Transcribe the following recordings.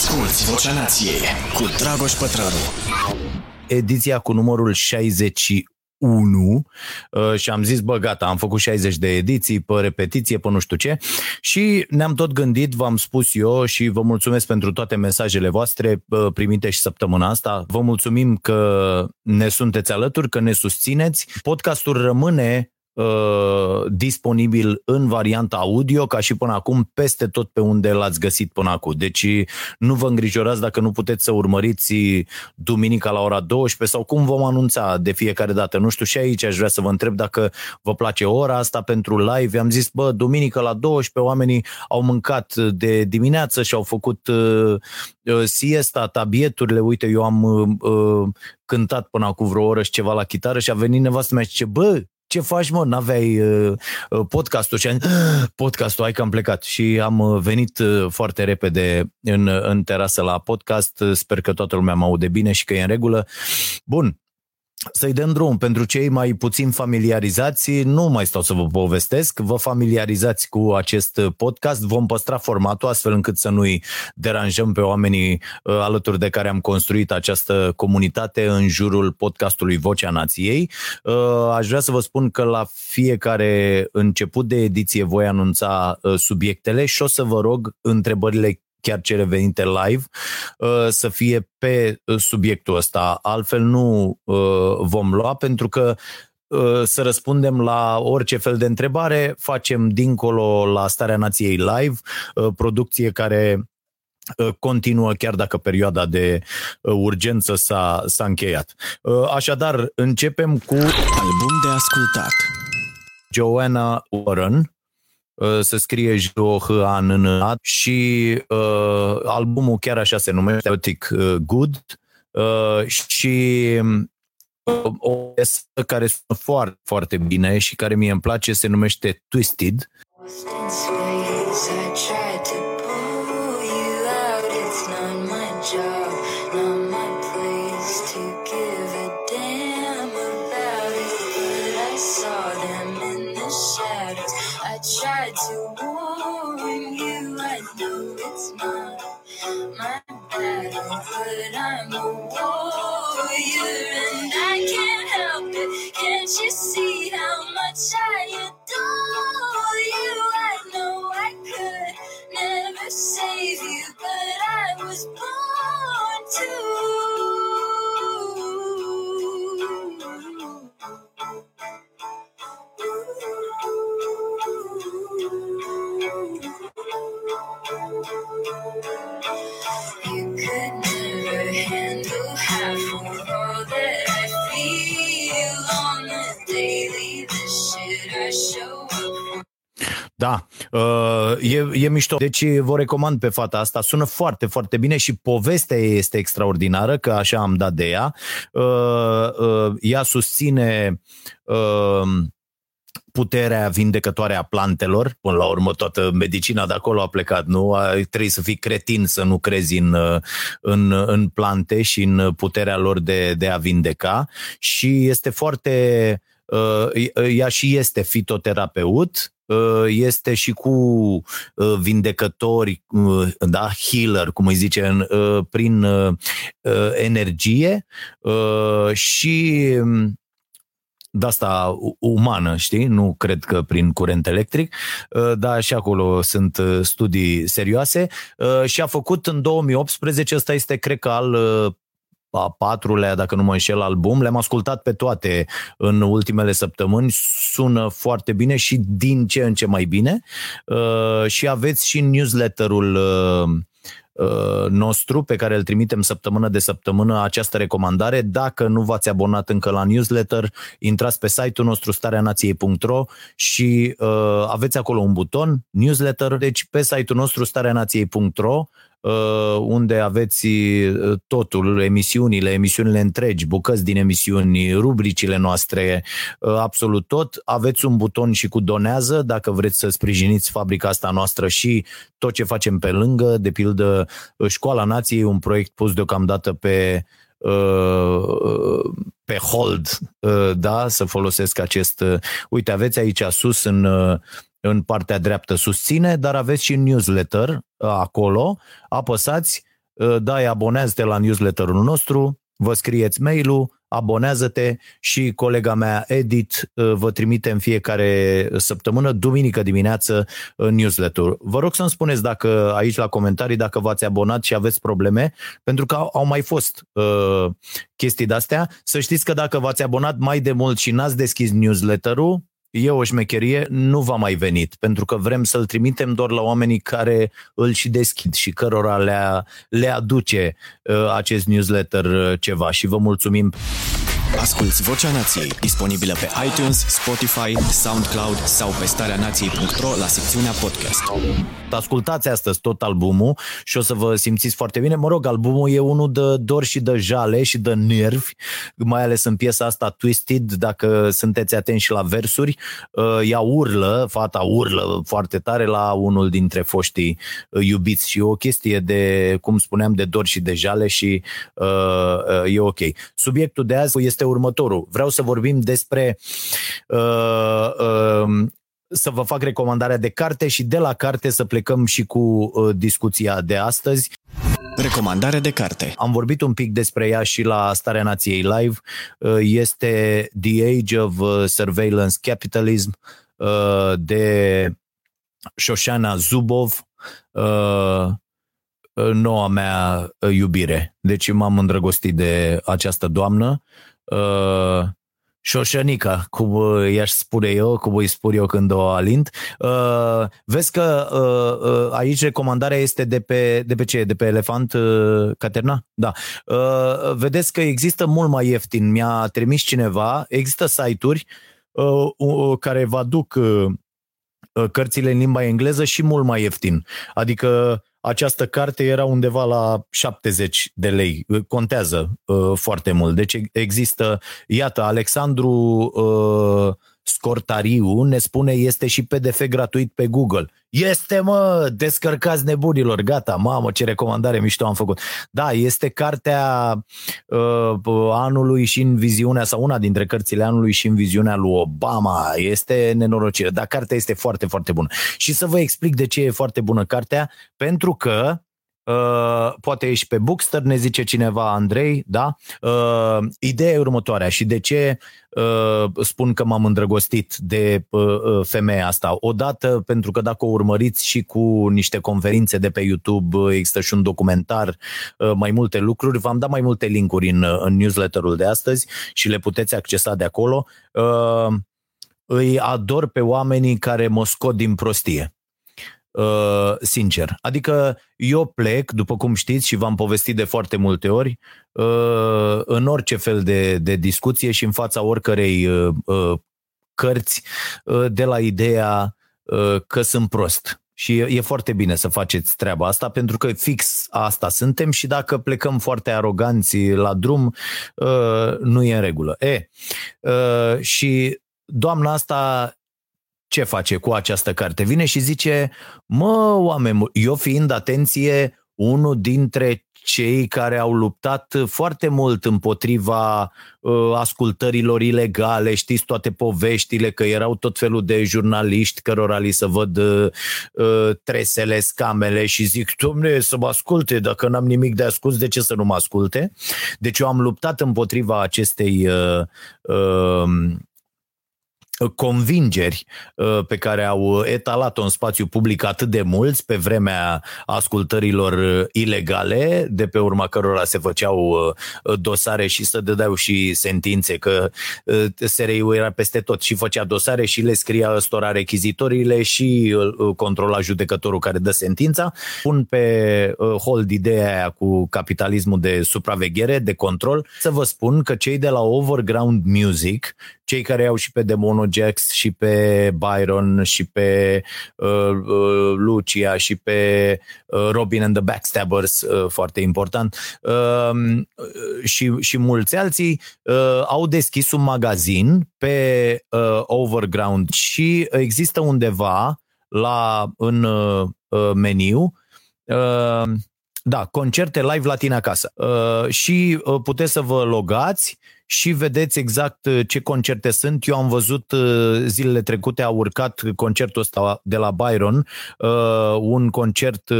Asculți Vocea Nației cu Dragoș Pătrălu. Ediția cu numărul 61 uh, și am zis, bă, gata, am făcut 60 de ediții pe repetiție, pe nu știu ce și ne-am tot gândit, v-am spus eu și vă mulțumesc pentru toate mesajele voastre uh, primite și săptămâna asta. Vă mulțumim că ne sunteți alături, că ne susțineți. Podcastul rămâne Uh, disponibil în varianta audio, ca și până acum, peste tot pe unde l-ați găsit până acum. Deci nu vă îngrijorați dacă nu puteți să urmăriți duminica la ora 12 sau cum vom anunța de fiecare dată. Nu știu și aici aș vrea să vă întreb dacă vă place ora asta pentru live. Am zis, bă, duminică la 12 oamenii au mâncat de dimineață și au făcut uh, uh, siesta, tabieturile. Uite, eu am uh, cântat până acum vreo oră și ceva la chitară și a venit nevastă mea și zice, bă, ce faci, mă, n-aveai uh, uh, podcastul? Și am zis, ah, podcastul, hai că am plecat. Și am uh, venit uh, foarte repede în, în terasă la podcast. Sper că toată lumea mă aude bine și că e în regulă. Bun, să-i dăm drum. Pentru cei mai puțin familiarizați, nu mai stau să vă povestesc, vă familiarizați cu acest podcast, vom păstra formatul astfel încât să nu-i deranjăm pe oamenii uh, alături de care am construit această comunitate în jurul podcastului Vocea Nației. Uh, aș vrea să vă spun că la fiecare început de ediție voi anunța uh, subiectele și o să vă rog întrebările chiar cele venite live, uh, să fie pe uh, subiectul ăsta. Altfel nu uh, vom lua pentru că să răspundem la orice fel de întrebare, facem dincolo la Starea Nației Live, producție care continuă chiar dacă perioada de urgență s-a, s-a încheiat. Așadar, începem cu... Album de ascultat. Joanna Warren, Uh, se scrie j o h a n n a și uh, albumul chiar așa se numește, Erotic uh, Good uh, și uh, o piesă care sună foarte, foarte bine și care mie îmi place se numește Twisted. but e, e mișto. Deci vă recomand pe fata asta. Sună foarte, foarte bine și povestea este extraordinară, că așa am dat de ea. Uh, uh, ea susține puterea vindecătoare a plantelor. Până la urmă, toată medicina de acolo a plecat, nu? Trebuie să fii cretin să nu crezi în, în, în plante și în puterea lor de, de a vindeca. Și este foarte. Uh, ea și este fitoterapeut, uh, este și cu uh, vindecători, da, healer, cum îi zice, prin energie și de asta umană, știi? Nu cred că prin curent electric, uh, dar și acolo sunt uh, studii serioase uh, și a făcut în 2018, ăsta este cred că al a patrulea, dacă nu mă înșel, album. Le-am ascultat pe toate în ultimele săptămâni. Sună foarte bine și din ce în ce mai bine. și aveți și newsletterul Uh, nostru pe care îl trimitem săptămână de săptămână această recomandare. Dacă nu v-ați abonat încă la newsletter, intrați pe site-ul nostru stareanației.ro și uh, aveți acolo un buton, newsletter, deci pe site-ul nostru stareanației.ro Uh, unde aveți uh, totul, emisiunile, emisiunile întregi, bucăți din emisiuni, rubricile noastre, uh, absolut tot. Aveți un buton și cu donează dacă vreți să sprijiniți fabrica asta noastră și tot ce facem pe lângă, de pildă Școala Nației, un proiect pus deocamdată pe pe hold, da, să folosesc acest... Uite, aveți aici sus în în partea dreaptă susține, dar aveți și newsletter uh, acolo, apăsați, dai abonează-te la newsletterul nostru, vă scrieți mail-ul, abonează-te și colega mea Edit uh, vă trimite în fiecare săptămână, duminică dimineață, newsletter. Vă rog să-mi spuneți dacă aici la comentarii dacă v-ați abonat și aveți probleme, pentru că au, mai fost uh, chestii de-astea. Să știți că dacă v-ați abonat mai de mult și n-ați deschis newsletter-ul, e o șmecherie, nu va mai venit, pentru că vrem să-l trimitem doar la oamenii care îl și deschid și cărora le, le aduce uh, acest newsletter uh, ceva și vă mulțumim. Asculți Vocea Nației, disponibilă pe iTunes, Spotify, SoundCloud sau pe starea nației.ro la secțiunea podcast. Ascultați astăzi tot albumul și o să vă simțiți foarte bine. Mă rog, albumul e unul de dor și de jale și de nervi, mai ales în piesa asta Twisted, dacă sunteți atenți și la versuri. Uh, ea urlă, fata urlă foarte tare la unul dintre foștii uh, iubiți și o chestie de, cum spuneam, de dor și de jale și uh, uh, e ok. Subiectul de azi este următorul. Vreau să vorbim despre uh, uh, să vă fac recomandarea de carte și de la carte să plecăm și cu uh, discuția de astăzi. Recomandare de carte. Am vorbit un pic despre ea și la Starea Nației Live. Uh, este The Age of uh, Surveillance Capitalism uh, de Shoshana Zubov, uh, noua mea uh, iubire. Deci m-am îndrăgostit de această doamnă. Uh, Șoșănica, cum uh, i-aș spune eu, cum îi spun eu când o alint. Uh, vezi că uh, uh, aici recomandarea este de pe, de pe ce? De pe Elefant uh, Caterna? Da. Uh, vedeți că există mult mai ieftin. Mi-a trimis cineva, există site-uri uh, uh, care vă aduc uh, cărțile în limba engleză și mult mai ieftin. Adică această carte era undeva la 70 de lei. Contează uh, foarte mult. Deci există, iată, Alexandru uh, Scortariu ne spune este și PDF gratuit pe Google. Este, mă, descărcați nebunilor, gata, mamă, ce recomandare mișto am făcut. Da, este cartea uh, anului și în viziunea, sau una dintre cărțile anului și în viziunea lui Obama. Este nenorocire, dar cartea este foarte, foarte bună. Și să vă explic de ce e foarte bună cartea, pentru că Uh, poate ești pe Bookster, ne zice cineva Andrei, da? Uh, ideea e următoarea și de ce uh, spun că m-am îndrăgostit de uh, uh, femeia asta. Odată pentru că dacă o urmăriți și cu niște conferințe de pe YouTube, uh, există și un documentar, uh, mai multe lucruri, v-am dat mai multe linkuri în, uh, în newsletterul de astăzi și le puteți accesa de acolo. Uh, îi ador pe oamenii care mă scot din prostie uh, sincer. Adică eu plec, după cum știți și v-am povestit de foarte multe ori, uh, în orice fel de, de discuție și în fața oricărei uh, uh, cărți uh, de la ideea uh, că sunt prost. Și e, e foarte bine să faceți treaba asta pentru că fix asta suntem și dacă plecăm foarte aroganți la drum, uh, nu e în regulă. E, uh, și doamna asta ce face cu această carte? Vine și zice, mă, oameni, eu fiind, atenție, unul dintre cei care au luptat foarte mult împotriva uh, ascultărilor ilegale, știți toate poveștile că erau tot felul de jurnaliști cărora li să văd uh, uh, tresele, scamele și zic, domne, să mă asculte, dacă n-am nimic de ascuns, de ce să nu mă asculte? Deci eu am luptat împotriva acestei uh, uh, convingeri uh, pe care au etalat-o în spațiu public atât de mulți pe vremea ascultărilor uh, ilegale, de pe urma cărora se făceau uh, dosare și să dădeau și sentințe, că SRI-ul era peste tot și făcea dosare și le scria ăstora rechizitorile și controla judecătorul care dă sentința. Pun pe hold ideea aia cu capitalismul de supraveghere, de control, să vă spun că cei de la Overground Music, cei care au și pe Demono Jax și pe Byron și pe uh, uh, Lucia și pe uh, Robin and the Backstabbers, uh, foarte important, uh, și, și mulți alții uh, au deschis un magazin pe uh, Overground și există undeva la în uh, meniu uh, da, concerte live la tine acasă. Uh, și uh, puteți să vă logați și vedeți exact ce concerte sunt. Eu am văzut zilele trecute, a urcat concertul ăsta de la Byron, un concert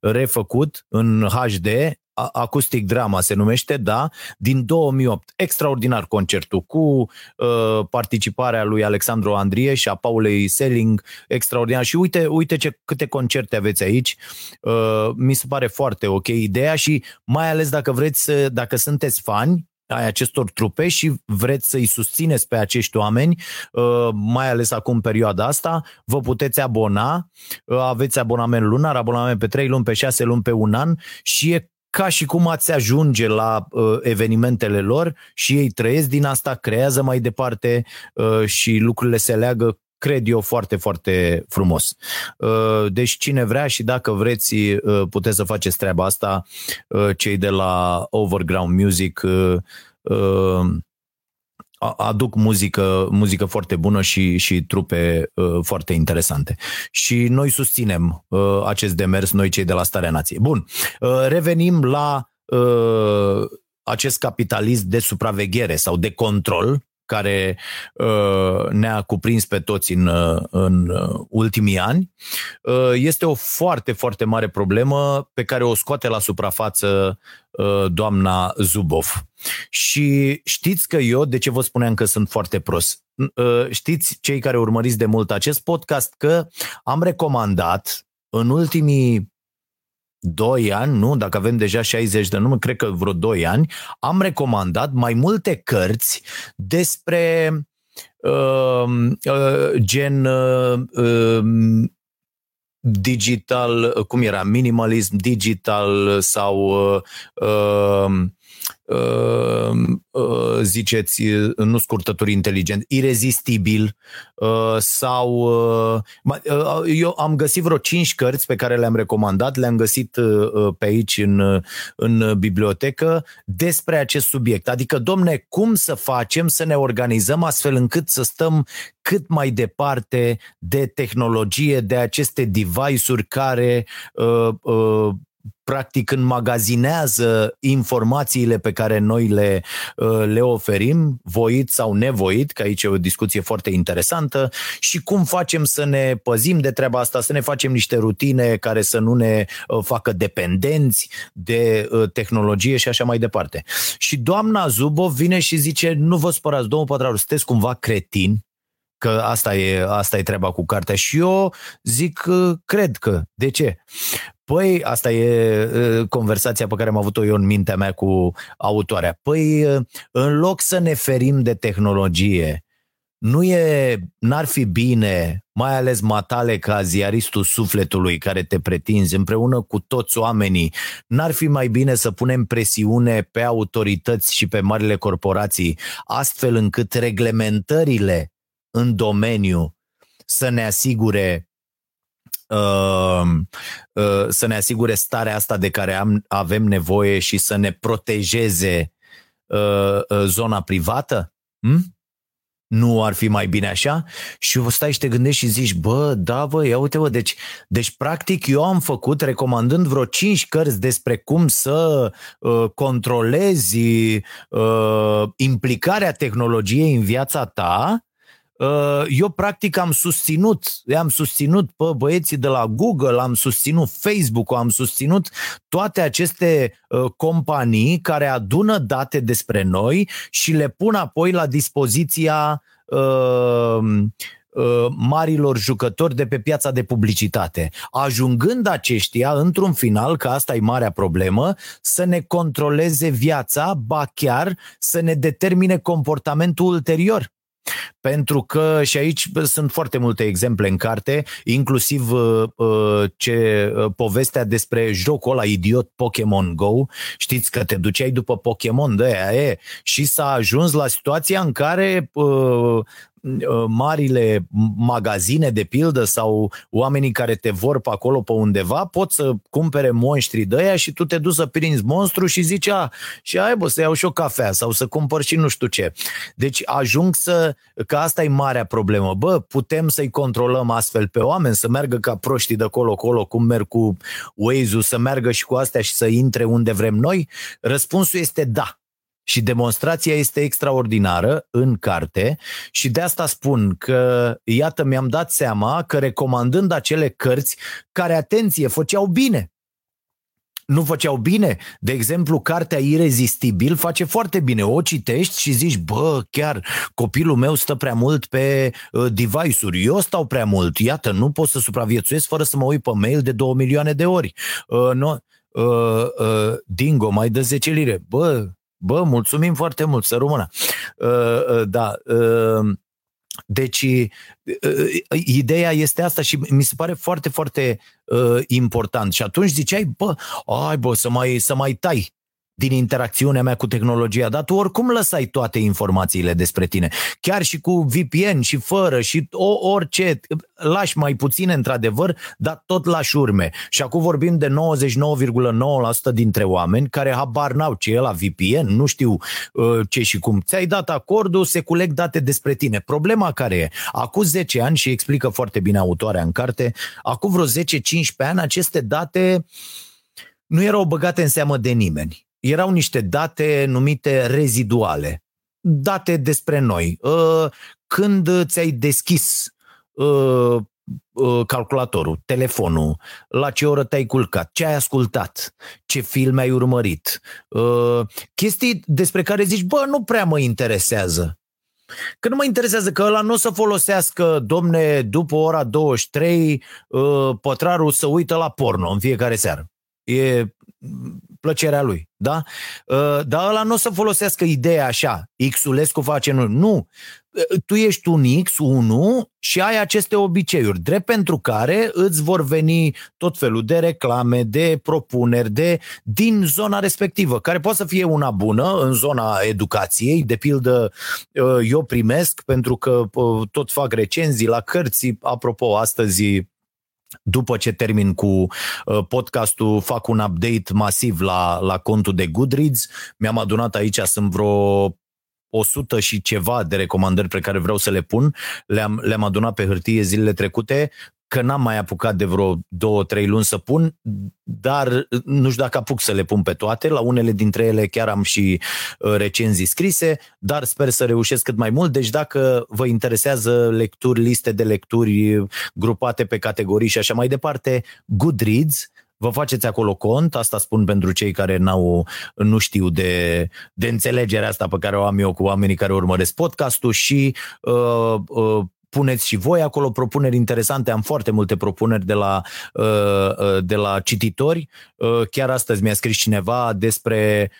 refăcut în HD, Acoustic Drama se numește, da, din 2008. Extraordinar concertul cu uh, participarea lui Alexandru Andrie și a Paulei Selling, extraordinar. Și uite, uite ce câte concerte aveți aici. Uh, mi se pare foarte ok ideea și mai ales dacă vreți, dacă sunteți fani, ai acestor trupe și vreți să-i susțineți pe acești oameni, uh, mai ales acum perioada asta, vă puteți abona, uh, aveți abonament lunar, abonament pe 3 luni, pe 6 luni, pe un an și e ca și cum ați ajunge la uh, evenimentele lor și ei trăiesc din asta, creează mai departe uh, și lucrurile se leagă cred eu, foarte, foarte frumos. Uh, deci cine vrea și dacă vreți, uh, puteți să faceți treaba asta, uh, cei de la Overground Music aduc muzică, muzică foarte bună și, și trupe uh, foarte interesante. Și noi susținem uh, acest demers, noi cei de la Starea Nației. Bun, uh, revenim la uh, acest capitalism de supraveghere sau de control care uh, ne-a cuprins pe toți în, uh, în uh, ultimii ani, uh, este o foarte, foarte mare problemă pe care o scoate la suprafață uh, doamna Zubov. Și știți că eu, de ce vă spuneam că sunt foarte prost? Uh, știți, cei care urmăriți de mult acest podcast, că am recomandat în ultimii 2 ani, nu? Dacă avem deja 60 de nume, cred că vreo 2 ani, am recomandat mai multe cărți despre uh, uh, gen uh, uh, digital, cum era, minimalism digital sau uh, uh, Ehm, uh, ziceți, nu scurtături inteligent, irezistibil uh, sau uh, eu am găsit vreo cinci cărți pe care le-am recomandat, le-am găsit pe aici în, în bibliotecă despre acest subiect. Adică, domne, cum să facem să ne organizăm astfel încât să stăm cât mai departe de tehnologie, de aceste device-uri care uh, uh, practic înmagazinează informațiile pe care noi le, uh, le oferim, voit sau nevoit, că aici e o discuție foarte interesantă, și cum facem să ne păzim de treaba asta, să ne facem niște rutine care să nu ne uh, facă dependenți de uh, tehnologie și așa mai departe. Și doamna Zubov vine și zice, nu vă spărați, domnul Pătraru, sunteți cumva cretin, că asta e, asta e treaba cu cartea. Și eu zic, cred că. De ce? Păi, asta e conversația pe care am avut-o eu în mintea mea cu autoarea. Păi, în loc să ne ferim de tehnologie, nu e, n-ar fi bine, mai ales matale ca ziaristul sufletului care te pretinzi împreună cu toți oamenii, n-ar fi mai bine să punem presiune pe autorități și pe marile corporații, astfel încât reglementările în domeniu să ne asigure uh, uh, să ne asigure starea asta de care am, avem nevoie și să ne protejeze uh, uh, zona privată? Hm? Nu ar fi mai bine așa? Și o stai și te gândești și zici, bă, da, bă, ia uite, bă, deci, deci practic eu am făcut, recomandând vreo cinci cărți despre cum să uh, controlezi uh, implicarea tehnologiei în viața ta, Uh, eu practic am susținut, am susținut pe băieții de la Google, am susținut Facebook, am susținut toate aceste uh, companii care adună date despre noi și le pun apoi la dispoziția uh, marilor jucători de pe piața de publicitate, ajungând aceștia, într-un final, că asta e marea problemă, să ne controleze viața, ba chiar să ne determine comportamentul ulterior. Pentru că și aici sunt foarte multe exemple în carte, inclusiv uh, uh, ce uh, povestea despre jocul ăla idiot Pokémon Go. Știți că te duceai după Pokémon de aia e și s-a ajuns la situația în care uh, Uh, marile magazine de pildă sau oamenii care te vor pe acolo pe undeva pot să cumpere monștri de aia și tu te duci să prinzi monstru și zici, a, și ai bă, să iau și o cafea sau să cumpăr și nu știu ce. Deci ajung să, că asta e marea problemă. Bă, putem să-i controlăm astfel pe oameni, să meargă ca proștii de acolo-acolo, cum merg cu Waze-ul, să meargă și cu astea și să intre unde vrem noi? Răspunsul este da. Și demonstrația este extraordinară în carte și de asta spun că, iată, mi-am dat seama că recomandând acele cărți care, atenție, făceau bine, nu făceau bine. De exemplu, cartea Irezistibil face foarte bine. O citești și zici, bă, chiar copilul meu stă prea mult pe uh, device-uri. Eu stau prea mult. Iată, nu pot să supraviețuiesc fără să mă uit pe mail de 2 milioane de ori. Uh, nu, uh, uh, Dingo, mai dă 10 lire. Bă, bă, mulțumim foarte mult, să rămână. Uh, uh, da, uh, deci, ideea este asta și mi se pare foarte, foarte uh, important. Și atunci ziceai, bă, ai bă, să mai, să mai tai din interacțiunea mea cu tehnologia, dar tu oricum lăsai toate informațiile despre tine. Chiar și cu VPN și fără și o, orice, lași mai puține într-adevăr, dar tot lași urme. Și acum vorbim de 99,9% dintre oameni care habar n-au ce e la VPN, nu știu uh, ce și cum. Ți-ai dat acordul, se culeg date despre tine. Problema care e, acum 10 ani, și explică foarte bine autoarea în carte, acum vreo 10-15 ani aceste date nu erau băgate în seamă de nimeni erau niște date numite reziduale, date despre noi. Uh, când ți-ai deschis uh, uh, calculatorul, telefonul, la ce oră te-ai culcat, ce ai ascultat, ce film ai urmărit, chestii despre care zici, bă, nu prea mă interesează. Că nu mă interesează că ăla nu o să folosească, domne, după ora 23, pătrarul să uită la porno în fiecare seară. E plăcerea lui, da? Uh, dar ăla nu o să folosească ideea așa, Xulescu face nu. Nu, uh, tu ești un X, unul și ai aceste obiceiuri, drept pentru care îți vor veni tot felul de reclame, de propuneri, de din zona respectivă, care poate să fie una bună în zona educației, de pildă uh, eu primesc pentru că tot fac recenzii la cărți, apropo, astăzi după ce termin cu uh, podcastul, fac un update masiv la, la contul de Goodreads. Mi-am adunat aici, sunt vreo 100 și ceva de recomandări pe care vreau să le pun. Le-am, le-am adunat pe hârtie zilele trecute că n-am mai apucat de vreo două, trei luni să pun, dar nu știu dacă apuc să le pun pe toate. La unele dintre ele chiar am și uh, recenzii scrise, dar sper să reușesc cât mai mult. Deci dacă vă interesează lecturi, liste de lecturi grupate pe categorii și așa mai departe, Goodreads, vă faceți acolo cont, asta spun pentru cei care n-au, nu știu de, de înțelegerea asta pe care o am eu cu oamenii care urmăresc podcastul și uh, uh, puneți și voi acolo propuneri interesante. Am foarte multe propuneri de la, uh, uh, de la cititori. Uh, chiar astăzi mi-a scris cineva despre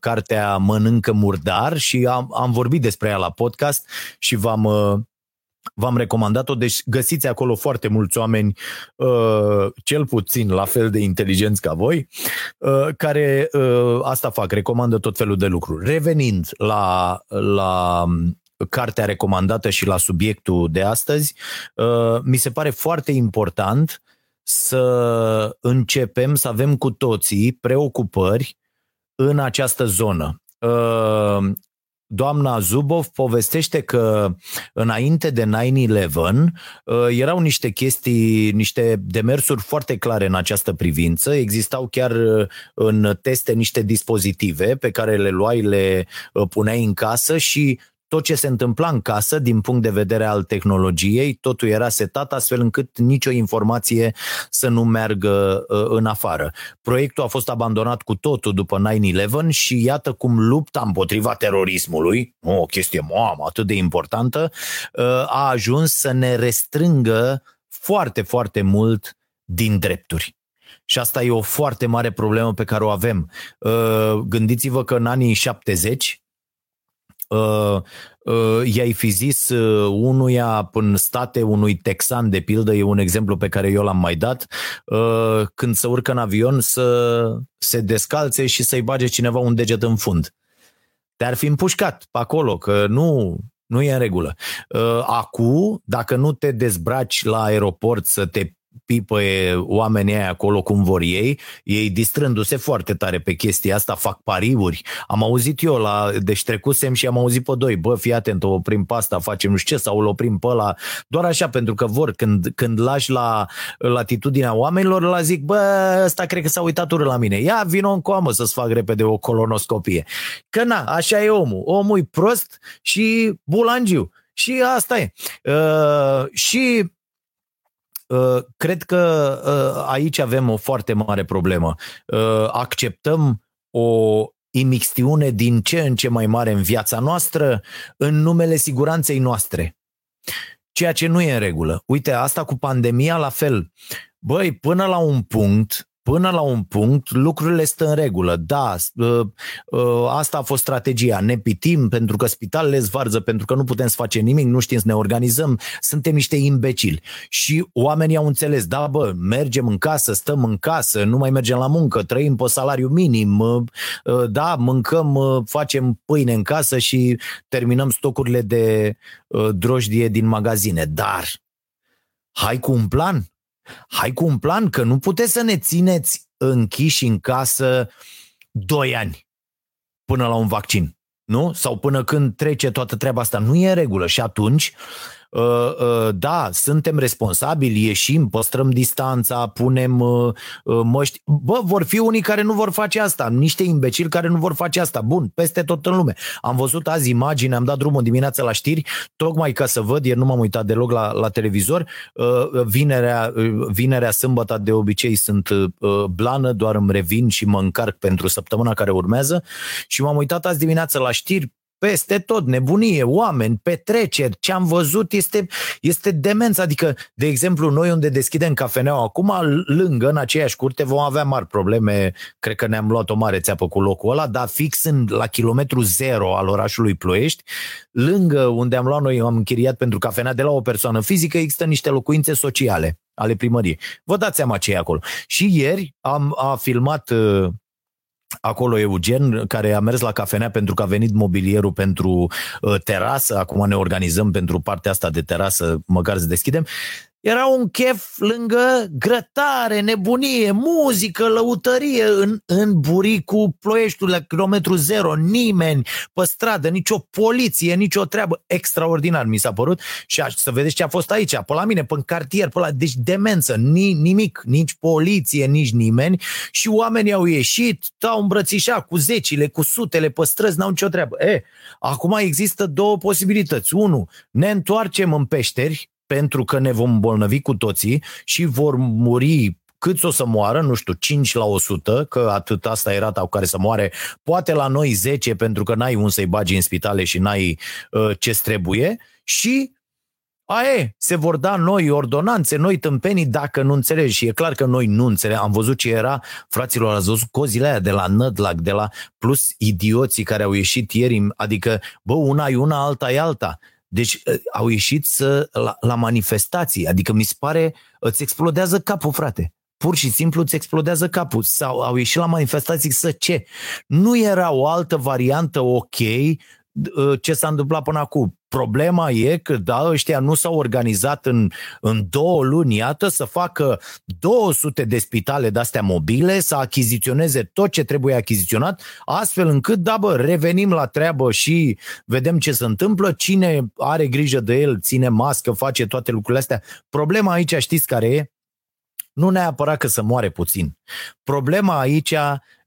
cartea Mănâncă murdar și am, am vorbit despre ea la podcast și v-am, v-am recomandat-o, deci găsiți acolo foarte mulți oameni, cel puțin la fel de inteligenți ca voi, care asta fac, recomandă tot felul de lucruri. Revenind la, la cartea recomandată și la subiectul de astăzi, uh, mi se pare foarte important să începem să avem cu toții preocupări în această zonă. Uh, doamna Zubov povestește că înainte de 9-11 uh, erau niște chestii, niște demersuri foarte clare în această privință. Existau chiar în teste niște dispozitive pe care le luai, le puneai în casă și tot ce se întâmpla în casă din punct de vedere al tehnologiei, totul era setat astfel încât nicio informație să nu meargă uh, în afară. Proiectul a fost abandonat cu totul după 9-11 și iată cum lupta împotriva terorismului, o chestie mamă atât de importantă, uh, a ajuns să ne restrângă foarte, foarte mult din drepturi. Și asta e o foarte mare problemă pe care o avem. Uh, gândiți-vă că în anii 70 uh, uh, i-ai fi zis uh, unuia în state, unui texan de pildă, e un exemplu pe care eu l-am mai dat, uh, când se urcă în avion să se descalțe și să-i bage cineva un deget în fund. Te-ar fi împușcat pe acolo, că nu, nu e în regulă. Uh, Acum, dacă nu te dezbraci la aeroport să te pipăie oamenii aia acolo cum vor ei, ei distrându-se foarte tare pe chestia asta, fac pariuri. Am auzit eu la, deci trecusem și am auzit pe doi, bă, fii atent, o oprim pe asta, facem nu știu ce, sau îl oprim pe ăla, doar așa, pentru că vor, când, când lași la latitudinea oamenilor, la zic, bă, ăsta cred că s-a uitat urât la mine, ia vino în coamă să-ți fac repede o colonoscopie. Că na, așa e omul, omul e prost și bulangiu. Și asta e. Uh, și uh, cred că uh, aici avem o foarte mare problemă. Uh, acceptăm o imixtiune din ce în ce mai mare în viața noastră în numele siguranței noastre. Ceea ce nu e în regulă. Uite, asta cu pandemia la fel. Băi, până la un punct, până la un punct lucrurile stă în regulă. Da, ă, ă, asta a fost strategia. Ne pitim pentru că spitalele zvarză, pentru că nu putem să facem nimic, nu știm să ne organizăm, suntem niște imbecili. Și oamenii au înțeles, da bă, mergem în casă, stăm în casă, nu mai mergem la muncă, trăim pe salariu minim, ă, da, mâncăm, facem pâine în casă și terminăm stocurile de drojdie din magazine. Dar hai cu un plan, hai cu un plan, că nu puteți să ne țineți închiși în casă doi ani până la un vaccin, nu? Sau până când trece toată treaba asta. Nu e în regulă și atunci Uh, uh, da, suntem responsabili, ieșim, păstrăm distanța, punem uh, măști. Bă, vor fi unii care nu vor face asta, niște imbecili care nu vor face asta. Bun, peste tot în lume. Am văzut azi imagini, am dat drumul dimineața la știri, tocmai ca să văd, ieri nu m-am uitat deloc la, la televizor. Vinerea, vinerea, sâmbătă de obicei sunt blană, doar îmi revin și mă încarc pentru săptămâna care urmează și m-am uitat azi dimineața la știri, peste tot, nebunie, oameni, petreceri, ce am văzut este, este demență. Adică, de exemplu, noi unde deschidem cafeneaua acum, lângă, în aceeași curte, vom avea mari probleme. Cred că ne-am luat o mare țeapă cu locul ăla, dar fix în, la kilometru zero al orașului Ploiești, lângă unde am luat noi, am închiriat pentru cafenea de la o persoană fizică, există niște locuințe sociale ale primăriei. Vă dați seama ce e acolo. Și ieri am a filmat uh, acolo Eugen, care a mers la cafenea pentru că a venit mobilierul pentru uh, terasă, acum ne organizăm pentru partea asta de terasă, măcar să deschidem, era un chef lângă grătare, nebunie, muzică, lăutărie în, în buricul Ploieștiului la kilometru zero, nimeni pe stradă, nicio poliție, nicio treabă. Extraordinar mi s-a părut și aș, să vedeți ce a fost aici, pe la mine, pe în cartier, pe la... Deci demență, ni, nimic, nici poliție, nici nimeni și oamenii au ieșit, au îmbrățișat cu zecile, cu sutele pe străzi, n-au nicio treabă. E, acum există două posibilități. Unu, ne întoarcem în peșteri, pentru că ne vom bolnăvi cu toții și vor muri cât o să moară, nu știu, 5 la 100, că atât asta e rata cu care să moare, poate la noi 10 pentru că n-ai un să-i bagi în spitale și n-ai uh, ce trebuie și Aie, se vor da noi ordonanțe, noi tâmpenii dacă nu înțelegi. Și e clar că noi nu înțelegem. Am văzut ce era, fraților, ați văzut cozile aia de la Nădlac, de la plus idioții care au ieșit ieri, adică, bă, una e una, alta e alta. Deci ă, au ieșit să, la, la manifestații, adică mi se pare, îți explodează capul, frate. Pur și simplu îți explodează capul. Sau au ieșit la manifestații să ce? Nu era o altă variantă ok ă, ce s-a întâmplat până acum. Problema e că, da, ăștia nu s-au organizat în, în două luni, iată, să facă 200 de spitale de-astea mobile, să achiziționeze tot ce trebuie achiziționat, astfel încât, da, bă, revenim la treabă și vedem ce se întâmplă, cine are grijă de el, ține mască, face toate lucrurile astea. Problema aici, știți care e? Nu neapărat că să moare puțin. Problema aici,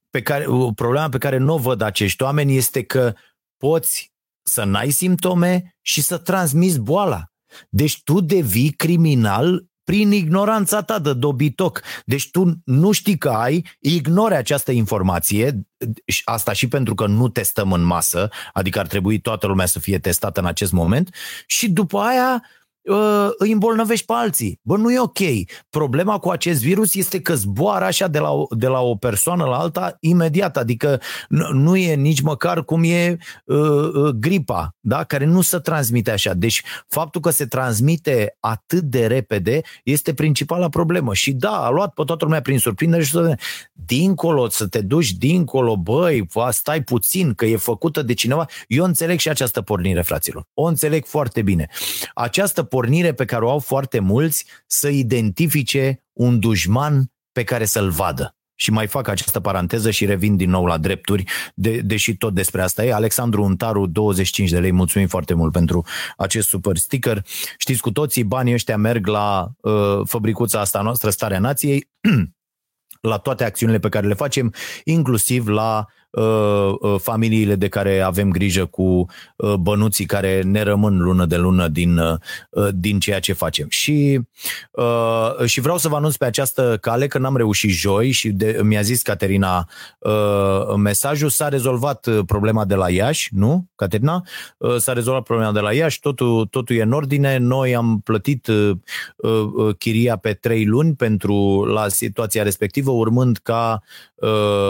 pe care, problema pe care nu o văd acești oameni este că poți să n-ai simptome și să transmiți boala. Deci tu devii criminal prin ignoranța ta de dobitoc. Deci tu nu știi că ai, ignori această informație, asta și pentru că nu testăm în masă, adică ar trebui toată lumea să fie testată în acest moment, și după aia uh, îi îmbolnăvești pe alții. Bă, nu e ok. Problema cu acest virus este că zboară așa de la, de la o persoană la alta imediat, adică nu e nici măcar cum e uh, uh, gripa, da? care nu se transmite așa. Deci faptul că se transmite atât de repede este principala problemă. Și da, a luat pe toată lumea prin surprindere și să dincolo, să te duci dincolo, băi, stai puțin, că e făcută de cineva. Eu înțeleg și această pornire, fraților. O înțeleg foarte bine. Această pornire pe care o au foarte mulți să identifice un dușman pe care să-l vadă. Și mai fac această paranteză și revin din nou la drepturi, de, deși tot despre asta e. Alexandru Untaru, 25 de lei, mulțumim foarte mult pentru acest super sticker. Știți cu toții, banii ăștia merg la uh, fabricuța asta noastră, Starea Nației, la toate acțiunile pe care le facem, inclusiv la Uh, uh, familiile de care avem grijă cu uh, bănuții care ne rămân lună de lună din, din ceea ce facem. Și, și vreau să vă anunț pe această cale că n-am reușit joi și de, mi-a zis Caterina mesajul, s-a rezolvat problema de la Iași, nu, Caterina? S-a rezolvat problema de la Iași, totul, totul e în ordine, noi am plătit chiria pe trei luni pentru la situația respectivă, urmând ca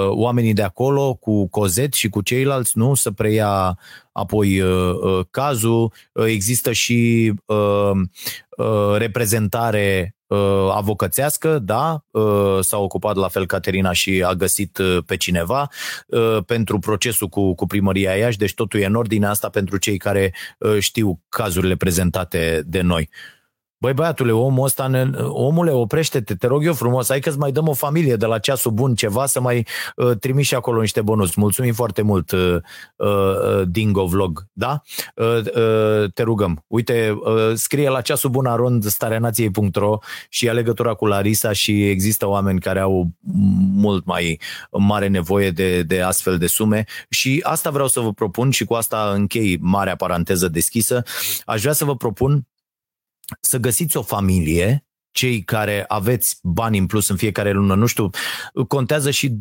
oamenii de acolo cu cu Cozet și cu ceilalți, nu? Să preia apoi uh, uh, cazul. Uh, există și uh, uh, reprezentare uh, avocățească, da, uh, s-a ocupat la fel Caterina și a găsit uh, pe cineva uh, pentru procesul cu, cu primăria Iași, deci totul e în ordine asta pentru cei care uh, știu cazurile prezentate de noi. Uh, Băi băiatule, omul ăsta, ne, omule, oprește-te, te rog eu frumos, hai că-ți mai dăm o familie de la ceasul bun ceva să mai uh, trimiși și acolo niște bonus. Mulțumim foarte mult, uh, uh, Dingo Vlog, da? Uh, uh, te rugăm. Uite, uh, scrie la ceasul bun arond stareanației.ro și ia legătura cu Larisa și există oameni care au mult mai mare nevoie de, de astfel de sume și asta vreau să vă propun și cu asta închei marea paranteză deschisă. Aș vrea să vă propun să găsiți o familie cei care aveți bani în plus în fiecare lună, nu știu, contează și 2-300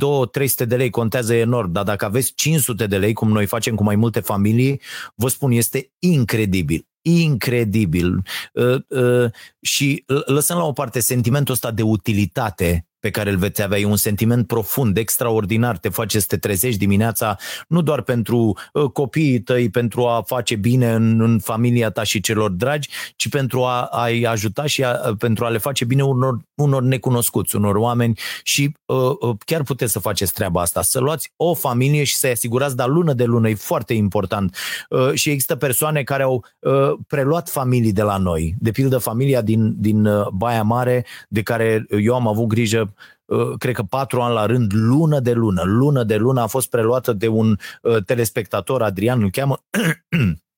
de lei, contează enorm, dar dacă aveți 500 de lei, cum noi facem cu mai multe familii, vă spun, este incredibil incredibil. Uh, uh, și lăsăm la o parte sentimentul ăsta de utilitate pe care îl veți avea. E un sentiment profund, extraordinar. Te face să te trezești dimineața nu doar pentru uh, copiii tăi, pentru a face bine în, în familia ta și celor dragi, ci pentru a, a-i ajuta și a, pentru a le face bine unor, unor necunoscuți, unor oameni și uh, uh, chiar puteți să faceți treaba asta. Să luați o familie și să-i asigurați, dar lună de lună, e foarte important. Uh, și există persoane care au uh, preluat familii de la noi. De pildă, familia din, din uh, Baia Mare, de care eu am avut grijă Uh, cred că patru ani la rând, lună de lună, lună de lună a fost preluată de un uh, telespectator, Adrian îl cheamă,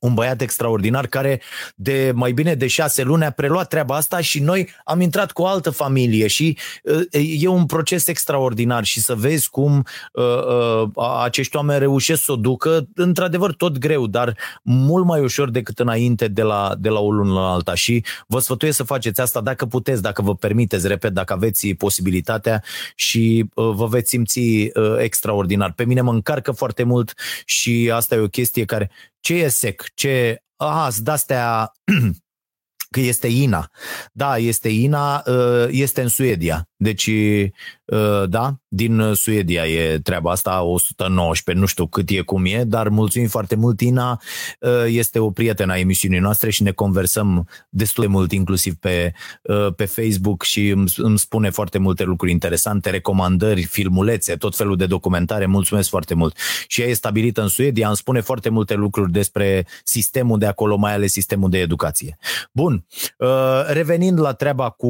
un băiat extraordinar care de mai bine de șase luni a preluat treaba asta și noi am intrat cu o altă familie și uh, e un proces extraordinar și să vezi cum uh, uh, acești oameni reușesc să o ducă, într-adevăr tot greu, dar mult mai ușor decât înainte de la, de la o lună la alta și vă sfătuiesc să faceți asta dacă puteți, dacă vă permiteți, repet, dacă aveți posibilitatea și vă veți simți extraordinar. Pe mine mă încarcă foarte mult și asta e o chestie care ce e sec, ce... Aha, de-astea că este Ina. Da, este Ina, ă, este în Suedia. Deci, uh, da, din Suedia e treaba asta, 119, nu știu cât e, cum e, dar mulțumim foarte mult, Ina uh, este o prietenă a emisiunii noastre și ne conversăm destul de mult, inclusiv pe, uh, pe Facebook și îmi, îmi spune foarte multe lucruri interesante, recomandări, filmulețe, tot felul de documentare, mulțumesc foarte mult. Și ea e stabilită în Suedia, îmi spune foarte multe lucruri despre sistemul de acolo, mai ales sistemul de educație. Bun, revenind la treaba cu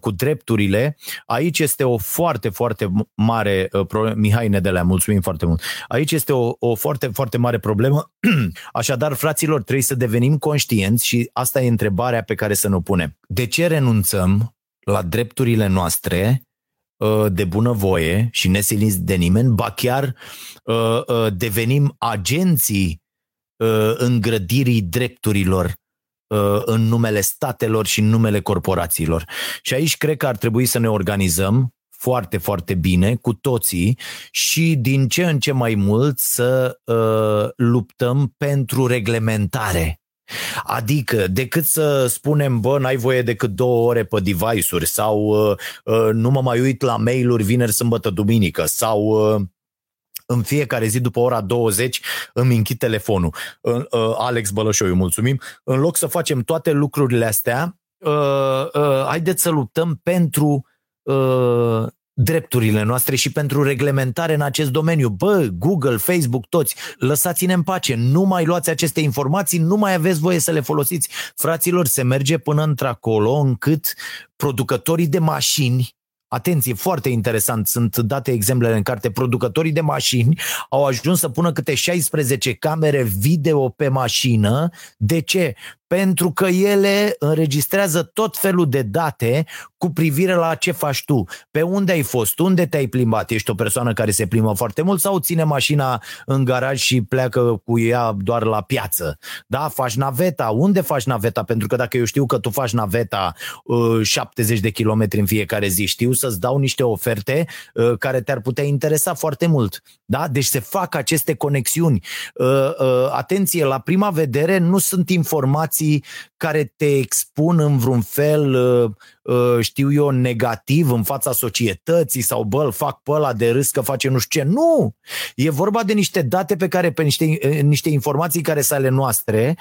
cu drepturile, aici este o foarte, foarte mare uh, problemă. Mihai Nedelea, mulțumim foarte mult. Aici este o, o foarte, foarte mare problemă. Așadar, fraților, trebuie să devenim conștienți și asta e întrebarea pe care să ne punem. De ce renunțăm la drepturile noastre uh, de bunăvoie și nesiliți de nimeni, ba chiar uh, devenim agenții îngrădirii drepturilor Uh, în numele statelor și în numele corporațiilor. Și aici cred că ar trebui să ne organizăm foarte, foarte bine cu toții și din ce în ce mai mult să uh, luptăm pentru reglementare. Adică, decât să spunem, bă, n-ai voie decât două ore pe device-uri sau uh, uh, nu mă mai uit la mail-uri vineri, sâmbătă, duminică sau uh, în fiecare zi după ora 20 îmi închid telefonul. Uh, Alex Bălășoiu, mulțumim. În loc să facem toate lucrurile astea, uh, uh, haideți să luptăm pentru drepturile noastre și pentru reglementare în acest domeniu. Bă, Google, Facebook, toți, lăsați-ne în pace, nu mai luați aceste informații, nu mai aveți voie să le folosiți. Fraților, se merge până într-acolo încât producătorii de mașini Atenție, foarte interesant, sunt date exemplele în carte. Producătorii de mașini au ajuns să pună câte 16 camere video pe mașină. De ce? Pentru că ele înregistrează tot felul de date cu privire la ce faci tu, pe unde ai fost, unde te-ai plimbat, ești o persoană care se plimbă foarte mult sau ține mașina în garaj și pleacă cu ea doar la piață. Da, faci naveta, unde faci naveta? Pentru că dacă eu știu că tu faci naveta uh, 70 de kilometri în fiecare zi, știu să-ți dau niște oferte uh, care te-ar putea interesa foarte mult. Da? Deci se fac aceste conexiuni. Uh, uh, atenție, la prima vedere nu sunt informații informații care te expun în vreun fel, uh, uh, știu eu, negativ în fața societății sau bă, îl fac pe ăla de râs că face nu știu ce. Nu! E vorba de niște date pe care, pe niște, uh, niște informații care sunt ale noastre,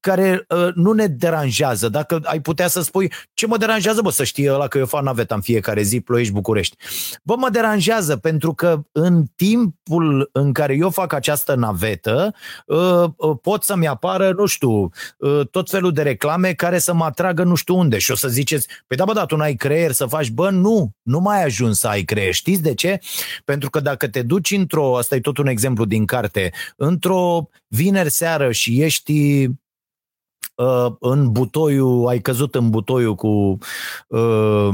care uh, nu ne deranjează. Dacă ai putea să spui ce mă deranjează, bă, să știe ăla că eu fac naveta în fiecare zi, Ploiești-București. Bă, mă deranjează pentru că în timpul în care eu fac această navetă uh, uh, pot să-mi apară, nu știu, uh, tot felul de reclame care să mă atragă nu știu unde și o să ziceți, păi da, bă, da, tu n-ai creier să faci, bă, nu, nu mai ajuns să ai creier. Știți de ce? Pentru că dacă te duci într-o, asta e tot un exemplu din carte, într-o vineri seară și ești uh, în butoiul, ai căzut în butoiul cu uh,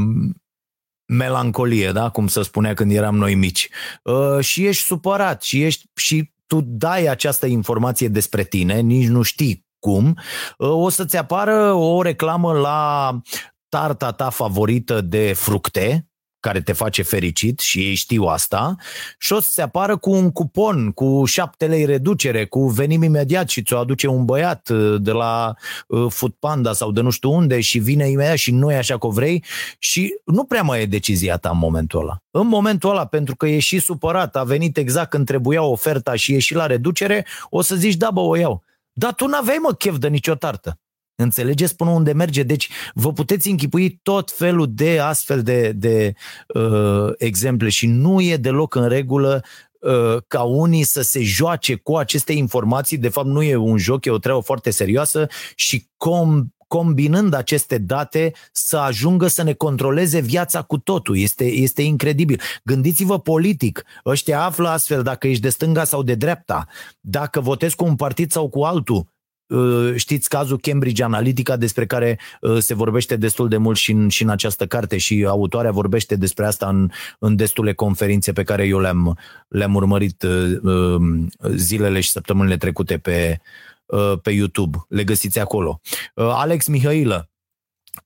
melancolie, da? cum se spunea când eram noi mici. Uh, și ești supărat și, ești, și tu dai această informație despre tine, nici nu știi cum, uh, o să-ți apară o reclamă la tarta ta favorită de fructe, care te face fericit și ei știu asta și o să se apară cu un cupon, cu șapte lei reducere, cu venim imediat și ți-o aduce un băiat uh, de la uh, Food Panda sau de nu știu unde și vine imediat și nu e așa că vrei și nu prea mai e decizia ta în momentul ăla. În momentul ăla, pentru că e și supărat, a venit exact când trebuia oferta și e și la reducere, o să zici da bă, o iau. Dar tu n-aveai mă chef de nicio tartă. Înțelegeți până unde merge? Deci vă puteți închipui tot felul de astfel de, de uh, exemple și nu e deloc în regulă uh, ca unii să se joace cu aceste informații. De fapt, nu e un joc, e o treabă foarte serioasă și com, combinând aceste date să ajungă să ne controleze viața cu totul. Este, este incredibil. Gândiți-vă politic. Ăștia află astfel dacă ești de stânga sau de dreapta, dacă votezi cu un partid sau cu altul Uh, știți cazul Cambridge Analytica despre care uh, se vorbește destul de mult și în, și în această carte și autoarea vorbește despre asta în, în destule conferințe pe care eu le-am, le-am urmărit uh, zilele și săptămânile trecute pe, pe YouTube. Le găsiți acolo. Alex Mihailă,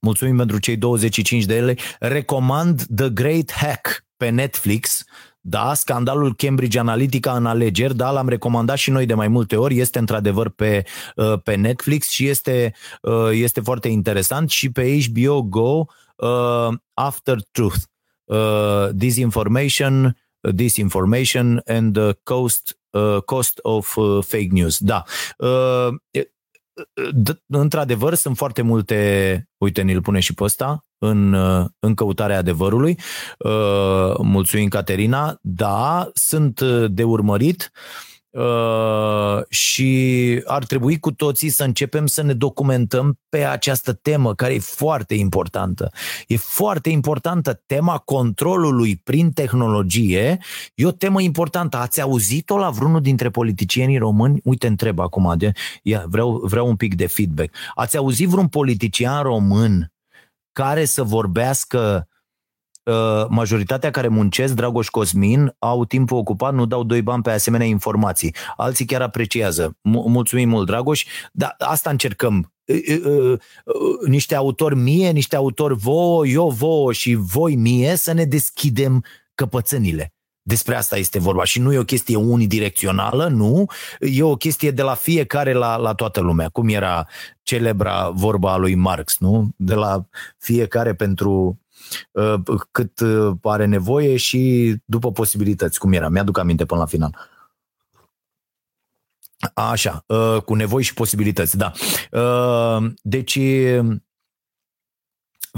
mulțumim pentru cei 25 de ele. Recomand The Great Hack pe Netflix da, scandalul Cambridge Analytica în alegeri, da, l-am recomandat și noi de mai multe ori, este într-adevăr pe, uh, pe Netflix și este, uh, este foarte interesant și pe HBO Go uh, After Truth. Uh, disinformation, disinformation and the cost, uh, cost of uh, fake news. Da. Uh, într-adevăr, sunt foarte multe, uite, ne-l pune și pe ăsta, în, în căutarea adevărului. Uh, mulțumim, Caterina. Da, sunt de urmărit. Uh, și ar trebui cu toții să începem să ne documentăm pe această temă care e foarte importantă. E foarte importantă tema controlului prin tehnologie. E o temă importantă. Ați auzit-o la vreunul dintre politicienii români? Uite, întreb acum, de, ia, vreau, vreau un pic de feedback. Ați auzit vreun politician român care să vorbească Uh, majoritatea care muncesc, Dragoș Cosmin, au timpul ocupat, nu dau doi bani pe asemenea informații. Alții chiar apreciază. Mulțumim mult, Dragoș, dar asta încercăm. Uh, uh, niște autori mie, niște autori vouă, eu vouă și voi mie să ne deschidem căpățânile. Despre asta este vorba și nu e o chestie unidirecțională, nu, e o chestie de la fiecare la, la toată lumea, cum era celebra vorba a lui Marx, nu? De la fiecare pentru uh, cât uh, are nevoie și după posibilități, cum era, mi-aduc aminte până la final. Așa, uh, cu nevoi și posibilități, da. Uh, deci,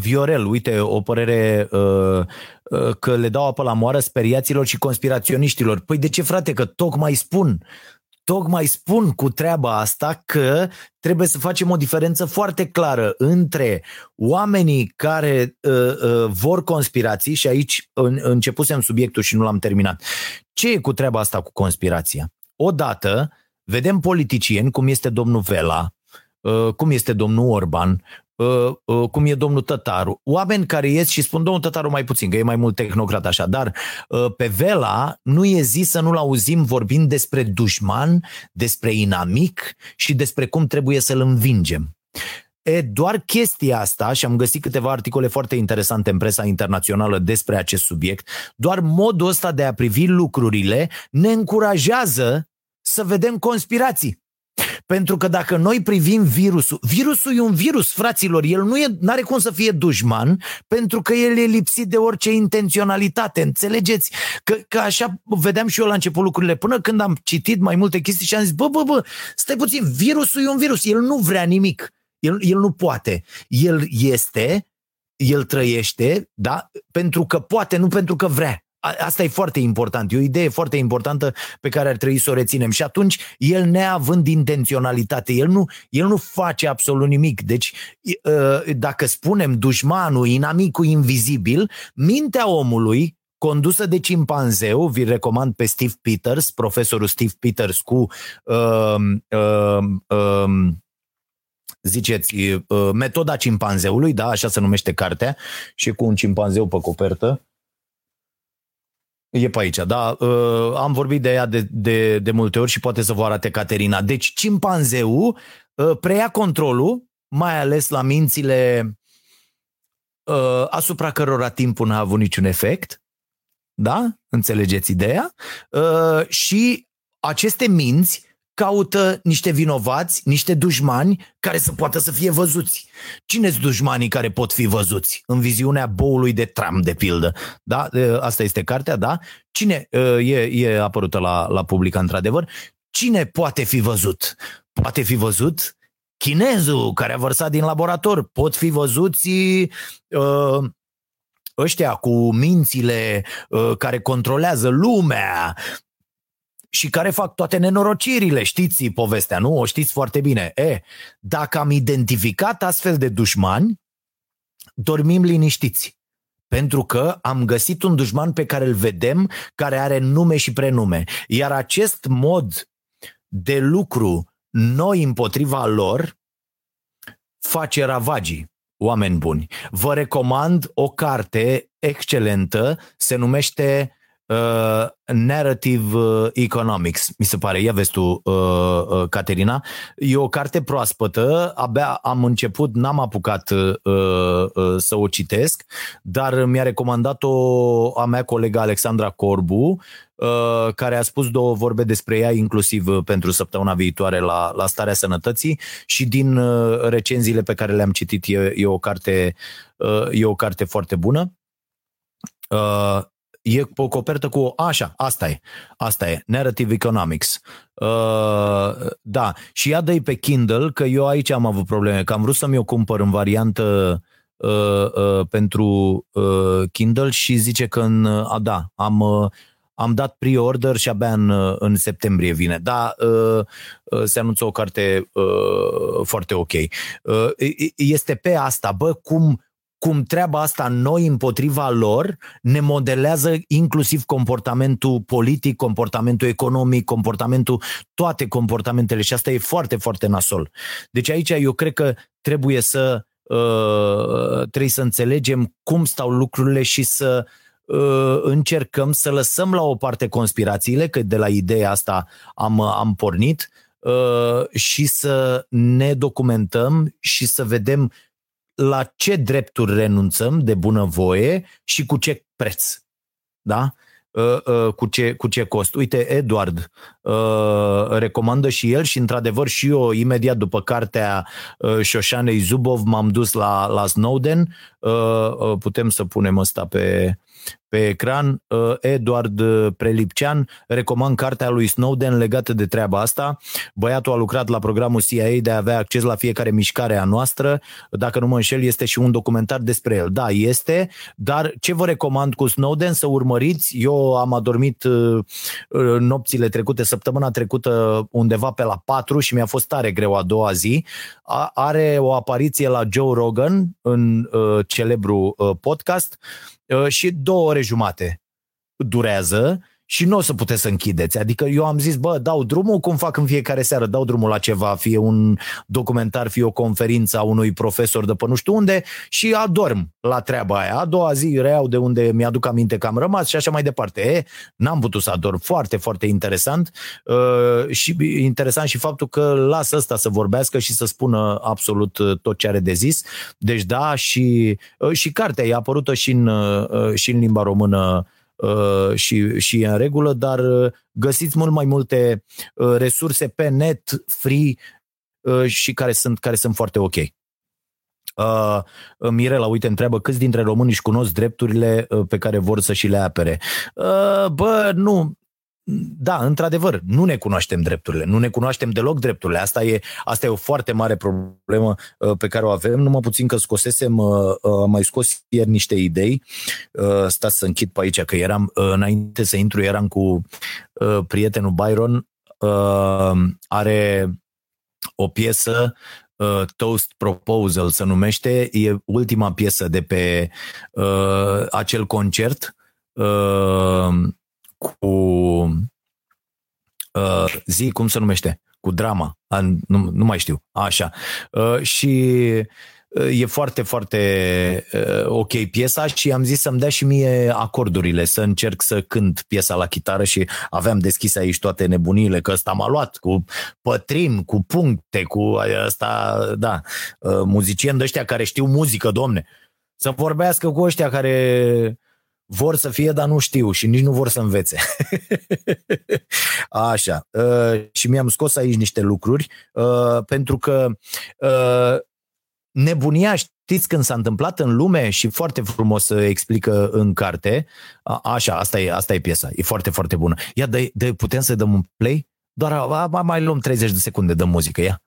Viorel, uite, o părere uh, uh, că le dau apă la moară speriaților și conspiraționiștilor. Păi de ce, frate, că tocmai spun tocmai spun cu treaba asta că trebuie să facem o diferență foarte clară între oamenii care uh, uh, vor conspirații și aici în, începusem subiectul și nu l-am terminat. Ce e cu treaba asta cu conspirația? Odată vedem politicieni cum este domnul Vela, uh, cum este domnul Orban, Uh, uh, cum e domnul Tătaru. Oameni care ies și spun, domnul Tătaru mai puțin, că e mai mult tehnocrat așa, dar uh, pe Vela nu e zis să nu-l auzim vorbind despre dușman, despre inamic și despre cum trebuie să-l învingem. E, doar chestia asta, și am găsit câteva articole foarte interesante în presa internațională despre acest subiect, doar modul ăsta de a privi lucrurile ne încurajează să vedem conspirații. Pentru că dacă noi privim virusul, virusul e un virus, fraților, el nu e, are cum să fie dușman, pentru că el e lipsit de orice intenționalitate, înțelegeți? Că, că așa vedeam și eu la început lucrurile, până când am citit mai multe chestii și am zis, bă, bă, bă, stai puțin, virusul e un virus, el nu vrea nimic, el, el nu poate, el este, el trăiește, da, pentru că poate, nu pentru că vrea. Asta e foarte important, e o idee foarte importantă pe care ar trebui să o reținem. Și atunci, el neavând intenționalitate, el nu, el nu face absolut nimic. Deci, ă, dacă spunem dușmanul, inamicul invizibil, mintea omului condusă de cimpanzeu, vi recomand pe Steve Peters, profesorul Steve Peters cu uh, uh, uh, ziceți, uh, metoda cimpanzeului, da, așa se numește cartea, și cu un cimpanzeu pe copertă. E pe aici, da. Uh, am vorbit de ea de, de, de multe ori și poate să vă arate Caterina. Deci cimpanzeu uh, preia controlul, mai ales la mințile uh, asupra cărora timpul n-a avut niciun efect. Da? Înțelegeți ideea? Uh, și aceste minți caută niște vinovați, niște dușmani care să poată să fie văzuți. Cine sunt dușmanii care pot fi văzuți? În viziunea boului de tram, de pildă. Da? Asta este cartea, da? Cine e, e apărută la, la public, într-adevăr? Cine poate fi văzut? Poate fi văzut chinezul care a vărsat din laborator. Pot fi văzuți uh, ăștia cu mințile uh, care controlează lumea, și care fac toate nenorocirile. Știți povestea, nu? O știți foarte bine. E, dacă am identificat astfel de dușmani, dormim liniștiți. Pentru că am găsit un dușman pe care îl vedem, care are nume și prenume. Iar acest mod de lucru noi împotriva lor face ravagii, oameni buni. Vă recomand o carte excelentă, se numește uh, Narrative uh, Economics, mi se pare. Ia vezi tu, uh, uh, Caterina. E o carte proaspătă, abia am început, n-am apucat uh, uh, să o citesc, dar mi-a recomandat-o a mea colega Alexandra Corbu, uh, care a spus două vorbe despre ea, inclusiv uh, pentru săptămâna viitoare la, la starea sănătății și din uh, recenziile pe care le-am citit e, e, o, carte, uh, e o carte foarte bună. Uh, e pe o copertă cu, așa, asta e, asta e, Narrative Economics. Uh, da, și ia dă pe Kindle, că eu aici am avut probleme, că am vrut să mi-o cumpăr în variantă uh, uh, pentru uh, Kindle și zice că în, uh, da, am, uh, am dat pre-order și abia în, uh, în septembrie vine. Da, uh, uh, se anunță o carte uh, foarte ok. Uh, este pe asta, bă, cum cum treaba asta noi împotriva lor ne modelează inclusiv comportamentul politic, comportamentul economic, comportamentul, toate comportamentele și asta e foarte, foarte nasol. Deci aici eu cred că trebuie să uh, trebuie să înțelegem cum stau lucrurile și să uh, încercăm să lăsăm la o parte conspirațiile, că de la ideea asta am, am pornit, uh, și să ne documentăm și să vedem la ce drepturi renunțăm de bunăvoie și cu ce preț. Da? Uh, uh, cu ce, cu ce cost. Uite, Edward uh, recomandă și el și într-adevăr și eu imediat după cartea Șoșanei Zubov m-am dus la, la Snowden. Putem să punem ăsta pe, pe ecran, uh, Edward Prelipcean, recomand cartea lui Snowden legată de treaba asta. Băiatul a lucrat la programul CIA de a avea acces la fiecare mișcare a noastră. Dacă nu mă înșel, este și un documentar despre el. Da, este, dar ce vă recomand cu Snowden să urmăriți? Eu am adormit nopțile trecute, săptămâna trecută undeva pe la 4 și mi-a fost tare greu a doua zi. Are o apariție la Joe Rogan în uh, celebru uh, podcast uh, și două ore jumate durează și nu o să puteți să închideți. Adică eu am zis, bă, dau drumul cum fac în fiecare seară, dau drumul la ceva, fie un documentar, fie o conferință a unui profesor de pe nu știu unde și adorm la treaba aia. A doua zi reiau de unde mi-aduc aminte că am rămas și așa mai departe. E, n-am putut să adorm. Foarte, foarte interesant uh, și interesant și faptul că lasă ăsta să vorbească și să spună absolut uh, tot ce are de zis. Deci da, și, uh, și cartea e apărută și în, uh, și în limba română Uh, și, și în regulă, dar uh, găsiți mult mai multe uh, resurse pe net, free și care sunt, care sunt foarte ok. Uh, Mirela, uite, întreabă câți dintre români își cunosc drepturile pe care vor să și le apere. Uh, bă, nu, da, într-adevăr, nu ne cunoaștem drepturile, nu ne cunoaștem deloc drepturile. Asta e, asta e o foarte mare problemă uh, pe care o avem, numai puțin că scosesem, uh, uh, am mai scos ieri niște idei, stați să închid pe aici, că eram, înainte să intru, eram cu prietenul Byron, are o piesă Toast Proposal se numește, e ultima piesă de pe acel concert cu uh, zi, cum se numește? Cu drama. Uh, nu, nu mai știu. Așa. Uh, și uh, e foarte, foarte uh, ok piesa și am zis să-mi dea și mie acordurile, să încerc să cânt piesa la chitară și aveam deschis aici toate nebunile, că ăsta m-a luat cu pătrim, cu puncte, cu asta, da, uh, muzicieni de ăștia care știu muzică, domne. Să vorbească cu ăștia care vor să fie, dar nu știu și nici nu vor să învețe. Așa. Uh, și mi-am scos aici niște lucruri, uh, pentru că uh, nebunia, știți când s-a întâmplat în lume și foarte frumos să explică în carte. A, așa, asta e, asta e piesa. E foarte, foarte bună. Ia, de, de, putem să dăm un play? Doar mai luăm 30 de secunde de muzică, ia.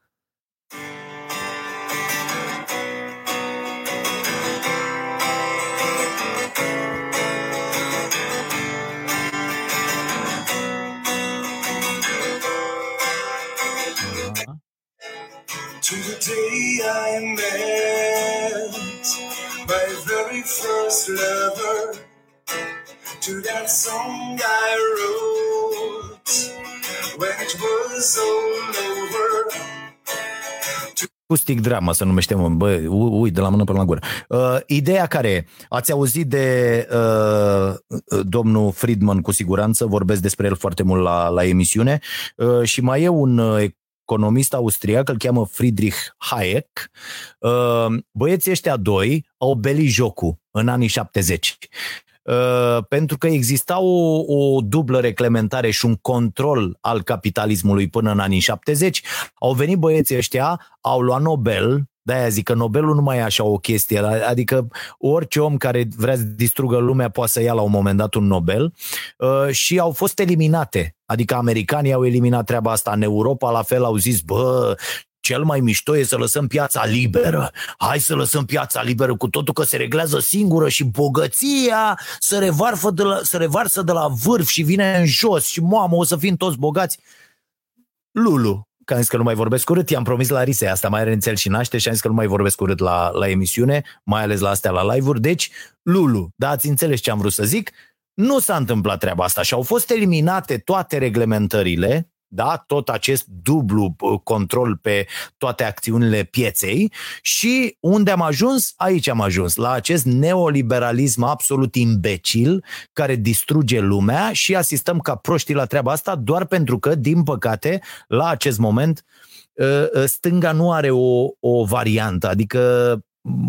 I met my very first lover to that song I wrote when it was all over. Acoustic drama se numește, mă, bă, ui, de la mână până la gură. Uh, ideea care Ați auzit de uh, domnul Friedman cu siguranță, vorbesc despre el foarte mult la, la emisiune uh, și mai e un uh, economist austriac, îl cheamă Friedrich Hayek. Uh, băieții ăștia doi au belit jocul în anii 70 Uh, pentru că exista o, o dublă reglementare și un control al capitalismului până în anii 70. Au venit băieții ăștia, au luat Nobel, de-aia zic că Nobelul nu mai e așa o chestie, adică orice om care vrea să distrugă lumea poate să ia la un moment dat un Nobel uh, și au fost eliminate. Adică americanii au eliminat treaba asta în Europa, la fel au zis, bă, cel mai mișto e să lăsăm piața liberă. Hai să lăsăm piața liberă cu totul că se reglează singură și bogăția se, revarfă de la, se revarsă de la vârf și vine în jos și mamă, o să fim toți bogați. Lulu, că am zis că nu mai vorbesc urât, i-am promis la Rise, asta mai are înțel și naște și am zis că nu mai vorbesc urât la, la emisiune, mai ales la astea la live-uri, deci Lulu, da, ați înțeles ce am vrut să zic, nu s-a întâmplat treaba asta și au fost eliminate toate reglementările da? tot acest dublu uh, control pe toate acțiunile pieței și unde am ajuns? Aici am ajuns, la acest neoliberalism absolut imbecil care distruge lumea și asistăm ca proștii la treaba asta doar pentru că, din păcate, la acest moment uh, uh, stânga nu are o, o variantă, adică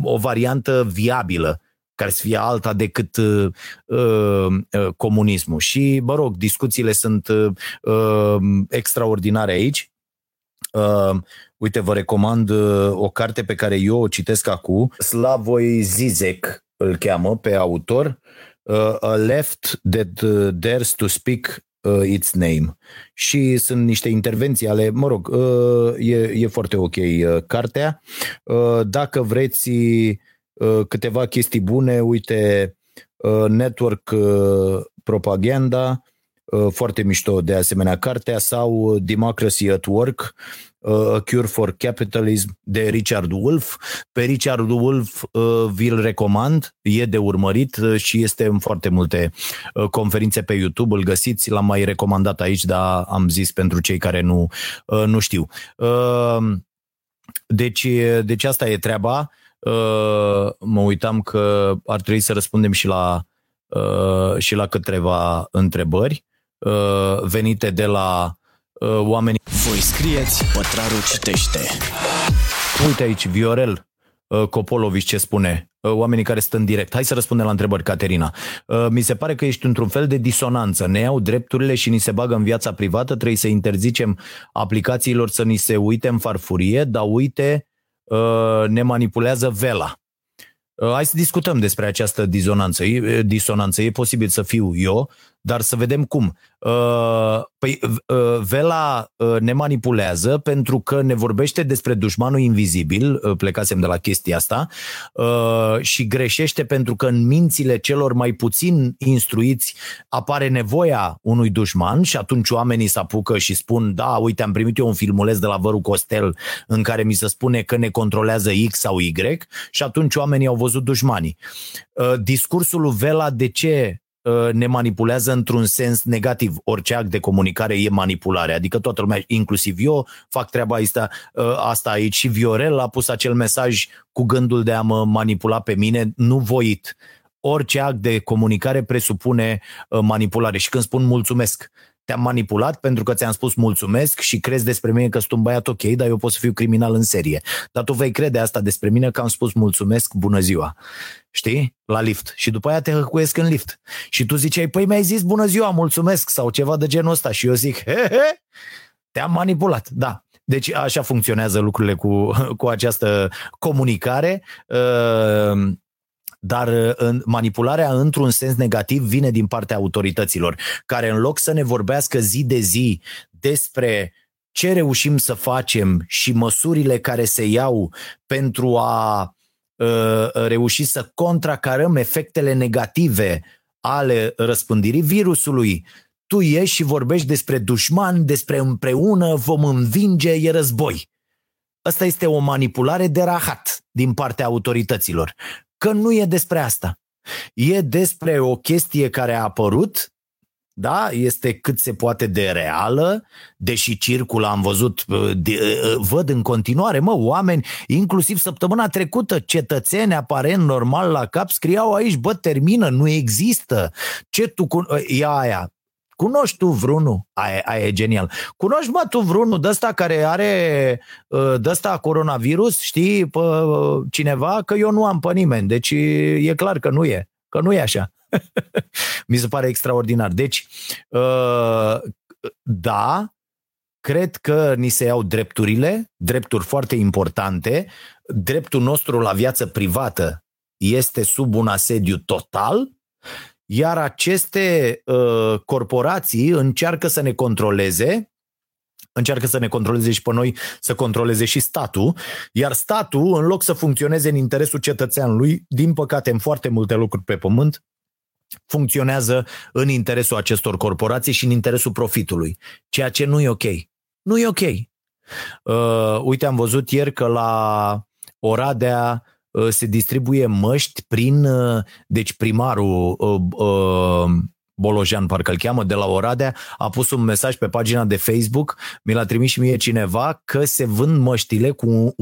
o variantă viabilă care să fie alta decât uh, uh, uh, comunismul. Și, mă rog, discuțiile sunt uh, uh, extraordinare aici. Uh, uite, vă recomand uh, o carte pe care eu o citesc acum, Slavoj Zizek îl cheamă pe autor, uh, a left that uh, dares to speak uh, its name. Și sunt niște intervenții ale, mă rog, uh, e, e foarte ok uh, cartea. Uh, dacă vreți uh, câteva chestii bune, uite, uh, Network uh, Propaganda, uh, foarte mișto de asemenea cartea, sau Democracy at Work, uh, A Cure for Capitalism de Richard Wolff. Pe Richard Wolff uh, vi-l recomand, e de urmărit uh, și este în foarte multe uh, conferințe pe YouTube, îl găsiți, l-am mai recomandat aici, dar am zis pentru cei care nu, uh, nu știu. Uh, deci, deci asta e treaba. Uh, mă uitam că ar trebui să răspundem și la, uh, și la câteva întrebări uh, venite de la uh, oamenii. Voi scrieți, Pătrarul citește. Uite aici, Viorel uh, Copolovici ce spune, uh, oamenii care sunt în direct. Hai să răspundem la întrebări, Caterina. Uh, mi se pare că ești într-un fel de disonanță. Ne iau drepturile și ni se bagă în viața privată, trebuie să interzicem aplicațiilor să ni se uite în farfurie, dar uite, ne manipulează vela. Hai să discutăm despre această disonanță. E, disonanță. E posibil să fiu eu, dar să vedem cum. Uh, păi uh, Vela uh, ne manipulează pentru că ne vorbește despre dușmanul invizibil, plecasem de la chestia asta, și greșește pentru că în mințile celor mai puțin instruiți apare nevoia unui dușman și atunci oamenii se apucă și spun, da, uite, am primit eu un filmuleț de la Văru Costel în care mi se spune că ne controlează X sau Y și atunci oamenii au văzut dușmanii. Discursul lui Vela de ce Uh, ne manipulează într-un sens negativ. Orice act de comunicare e manipulare. Adică toată lumea, inclusiv eu, fac treaba asta, uh, asta aici. Și Viorel a pus acel mesaj cu gândul de a mă manipula pe mine, nu voit. Orice act de comunicare presupune uh, manipulare. Și când spun mulțumesc, te-am manipulat pentru că ți-am spus mulțumesc și crezi despre mine că sunt un băiat ok, dar eu pot să fiu criminal în serie. Dar tu vei crede asta despre mine că am spus mulțumesc, bună ziua. Știi? La lift. Și după aia te hăcuiesc în lift. Și tu ziceai, păi mi-ai zis bună ziua, mulțumesc sau ceva de genul ăsta. Și eu zic, he, he, te-am manipulat. Da. Deci așa funcționează lucrurile cu, cu această comunicare. Uh, dar uh, în manipularea într-un sens negativ vine din partea autorităților, care în loc să ne vorbească zi de zi despre ce reușim să facem și măsurile care se iau pentru a uh, reuși să contracarăm efectele negative ale răspândirii virusului, tu ieși și vorbești despre dușman, despre împreună, vom învinge, e război. Asta este o manipulare de rahat din partea autorităților că nu e despre asta. E despre o chestie care a apărut, da, este cât se poate de reală, deși circul am văzut, uh, de, uh, văd în continuare, mă, oameni, inclusiv săptămâna trecută, cetățeni aparent normal la cap, scriau aici, bă, termină, nu există. Ce tu, cu... ia uh, aia, Cunoști tu vreunul? Aia, aia e genial. Cunoști, mă, tu vreunul de ăsta care are de ăsta coronavirus? Știi pe cineva? Că eu nu am pe nimeni. Deci e clar că nu e. Că nu e așa. Mi se pare extraordinar. Deci, da, cred că ni se iau drepturile, drepturi foarte importante. Dreptul nostru la viață privată este sub un asediu total iar aceste uh, corporații încearcă să ne controleze, încearcă să ne controleze și pe noi, să controleze și statul, iar statul, în loc să funcționeze în interesul cetățeanului, din păcate, în foarte multe locuri pe pământ, funcționează în interesul acestor corporații și în interesul profitului, ceea ce nu e ok. Nu e ok. Uh, uite, am văzut ieri că la Oradea Uh, se distribuie măști prin, uh, deci primarul uh, Bolojan, parcă îl cheamă, de la Oradea, a pus un mesaj pe pagina de Facebook, mi l-a trimis și mie cineva, că se vând măștile cu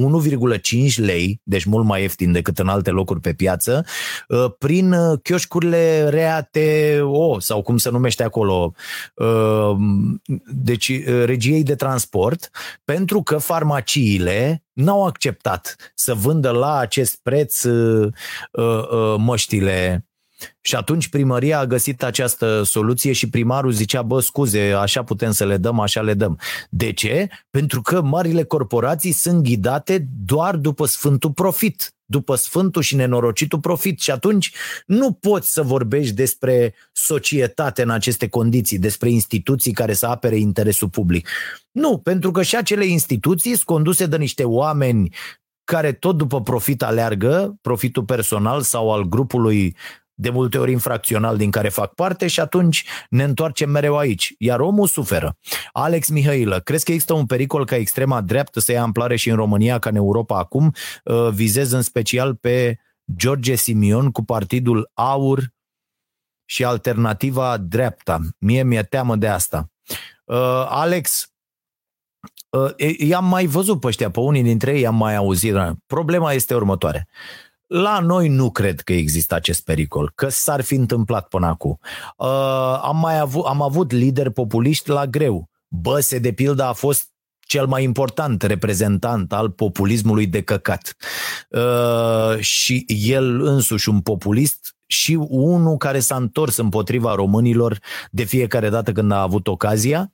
1,5 lei, deci mult mai ieftin decât în alte locuri pe piață, uh, prin uh, chioșcurile RATO sau cum se numește acolo, uh, deci regiei de transport, pentru că farmaciile n-au acceptat să vândă la acest preț măștile Și atunci primăria a găsit această soluție și primarul zicea, bă, scuze, așa putem să le dăm, așa le dăm. De ce? Pentru că marile corporații sunt ghidate doar după sfântul profit după sfântul și nenorocitul profit și atunci nu poți să vorbești despre societate în aceste condiții, despre instituții care să apere interesul public. Nu, pentru că și acele instituții sunt conduse de niște oameni care tot după profit aleargă, profitul personal sau al grupului de multe ori infracțional din care fac parte și atunci ne întoarcem mereu aici. Iar omul suferă. Alex Mihailă, crezi că există un pericol ca extrema dreaptă să ia amplare și în România ca în Europa acum? Uh, vizez în special pe George Simion cu partidul AUR și alternativa dreapta. Mie mi-e teamă de asta. Uh, Alex, uh, i-am mai văzut pe ăștia, pe unii dintre ei i-am mai auzit. Problema este următoare. La noi nu cred că există acest pericol, că s-ar fi întâmplat până acum. Uh, am, mai avut, am avut lideri populiști la greu. Băse, de pildă, a fost cel mai important reprezentant al populismului de căcat. Uh, și el însuși, un populist, și unul care s-a întors împotriva românilor de fiecare dată când a avut ocazia.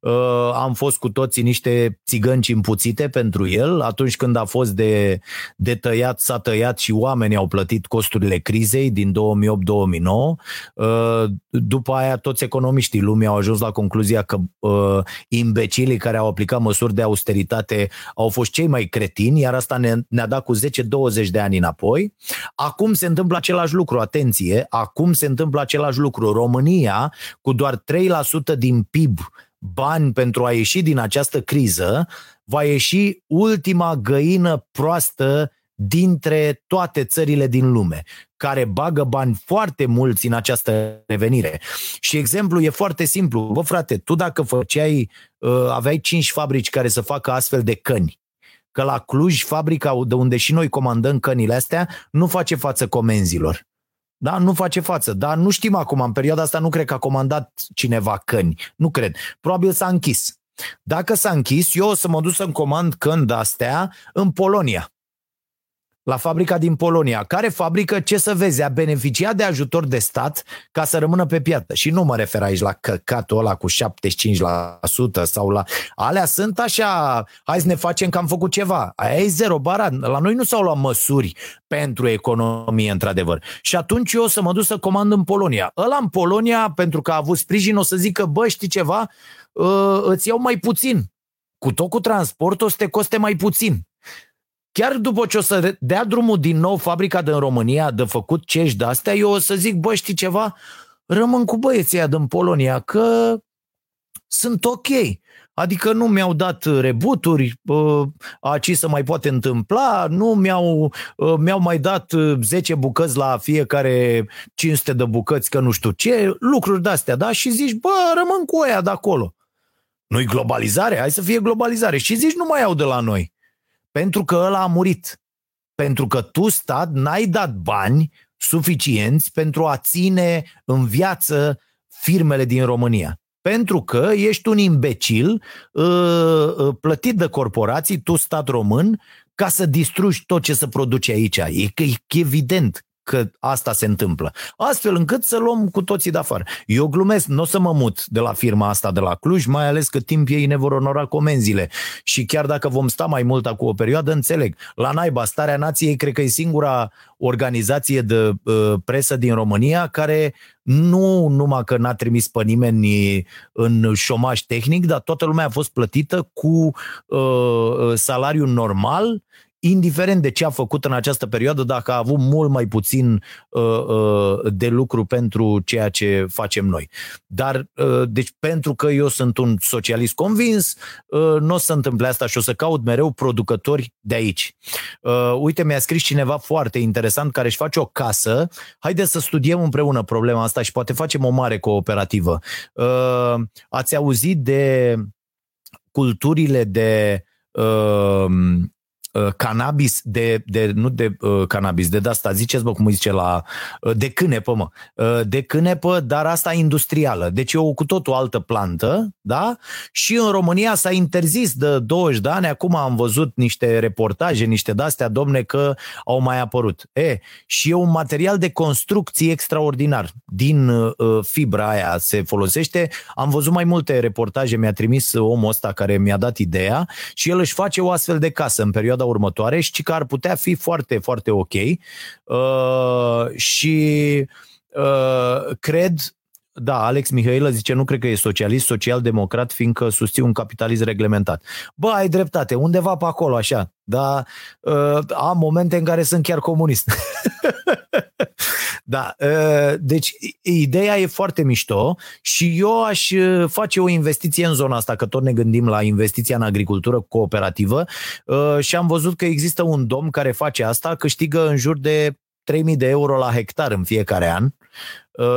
Uh, am fost cu toții niște țigănci împuțite pentru el. Atunci când a fost de, de tăiat, s-a tăiat și oamenii au plătit costurile crizei din 2008-2009. Uh, după aia toți economiștii lumii au ajuns la concluzia că uh, imbecilii care au aplicat măsuri de austeritate au fost cei mai cretini, iar asta ne, ne-a dat cu 10-20 de ani înapoi. Acum se întâmplă același lucru atenție, acum se întâmplă același lucru. România, cu doar 3% din PIB bani pentru a ieși din această criză, va ieși ultima găină proastă dintre toate țările din lume, care bagă bani foarte mulți în această revenire. Și exemplul e foarte simplu. Bă, frate, tu dacă făceai, uh, aveai cinci fabrici care să facă astfel de căni, că la Cluj, fabrica de unde și noi comandăm cănile astea, nu face față comenzilor. Da? Nu face față. Dar nu știm acum, în perioada asta nu cred că a comandat cineva căni. Nu cred. Probabil s-a închis. Dacă s-a închis, eu o să mă duc să-mi comand când astea în Polonia la fabrica din Polonia, care fabrică, ce să vezi, a beneficiat de ajutor de stat ca să rămână pe piață. Și nu mă refer aici la căcatul ăla cu 75% sau la... Alea sunt așa, hai să ne facem că am făcut ceva. Aia e zero barat. La noi nu s-au luat măsuri pentru economie, într-adevăr. Și atunci eu o să mă duc să comand în Polonia. Ăla în Polonia, pentru că a avut sprijin, o să zică, bă, știi ceva, ă, îți iau mai puțin. Cu tot cu transportul o să te coste mai puțin chiar după ce o să dea drumul din nou fabrica din România de făcut cești de astea, eu o să zic, bă, știi ceva? Rămân cu băieții aia din Polonia, că sunt ok. Adică nu mi-au dat rebuturi, aici să mai poate întâmpla, nu mi-au, mi-au mai dat 10 bucăți la fiecare 500 de bucăți, că nu știu ce, lucruri de-astea, da? Și zici, bă, rămân cu aia de acolo. Nu-i globalizare? Hai să fie globalizare. Și zici, nu mai au de la noi. Pentru că ăla a murit. Pentru că tu, stat, n-ai dat bani suficienți pentru a ține în viață firmele din România. Pentru că ești un imbecil uh, uh, plătit de corporații, tu, stat român, ca să distrugi tot ce se produce aici. E, e evident că asta se întâmplă. Astfel încât să luăm cu toții de afară. Eu glumesc, nu o să mă mut de la firma asta de la Cluj, mai ales că timp ei ne vor onora comenzile. Și chiar dacă vom sta mai mult cu o perioadă, înțeleg. La naiba, Starea Nației, cred că e singura organizație de uh, presă din România care nu numai că n-a trimis pe nimeni în șomaj tehnic, dar toată lumea a fost plătită cu uh, salariu normal indiferent de ce a făcut în această perioadă, dacă a avut mult mai puțin uh, uh, de lucru pentru ceea ce facem noi. Dar, uh, deci, pentru că eu sunt un socialist convins, uh, nu o să întâmple asta și o să caut mereu producători de aici. Uh, uite, mi-a scris cineva foarte interesant care își face o casă. Haideți să studiem împreună problema asta și poate facem o mare cooperativă. Uh, ați auzit de culturile de uh, uh, cannabis, de, de, nu de uh, cannabis, de asta, ziceți bă cum zice la, uh, de cânepă mă, uh, de cânepă, dar asta industrială. Deci e o cu totul altă plantă, da? Și în România s-a interzis de 20 de ani, acum am văzut niște reportaje, niște de-astea, domne, că au mai apărut. E, și e un material de construcție extraordinar. Din uh, fibra aia se folosește. Am văzut mai multe reportaje, mi-a trimis omul ăsta care mi-a dat ideea și el își face o astfel de casă în perioada următoare și că ar putea fi foarte, foarte ok. Uh, și uh, cred da, Alex Mihailă zice, nu cred că e socialist, social-democrat, fiindcă susține un capitalism reglementat. Bă, ai dreptate, undeva pe acolo, așa, dar uh, am momente în care sunt chiar comunist. da, uh, deci ideea e foarte mișto și eu aș uh, face o investiție în zona asta, că tot ne gândim la investiția în agricultură cooperativă uh, și am văzut că există un domn care face asta, câștigă în jur de 3000 de euro la hectar în fiecare an. uh,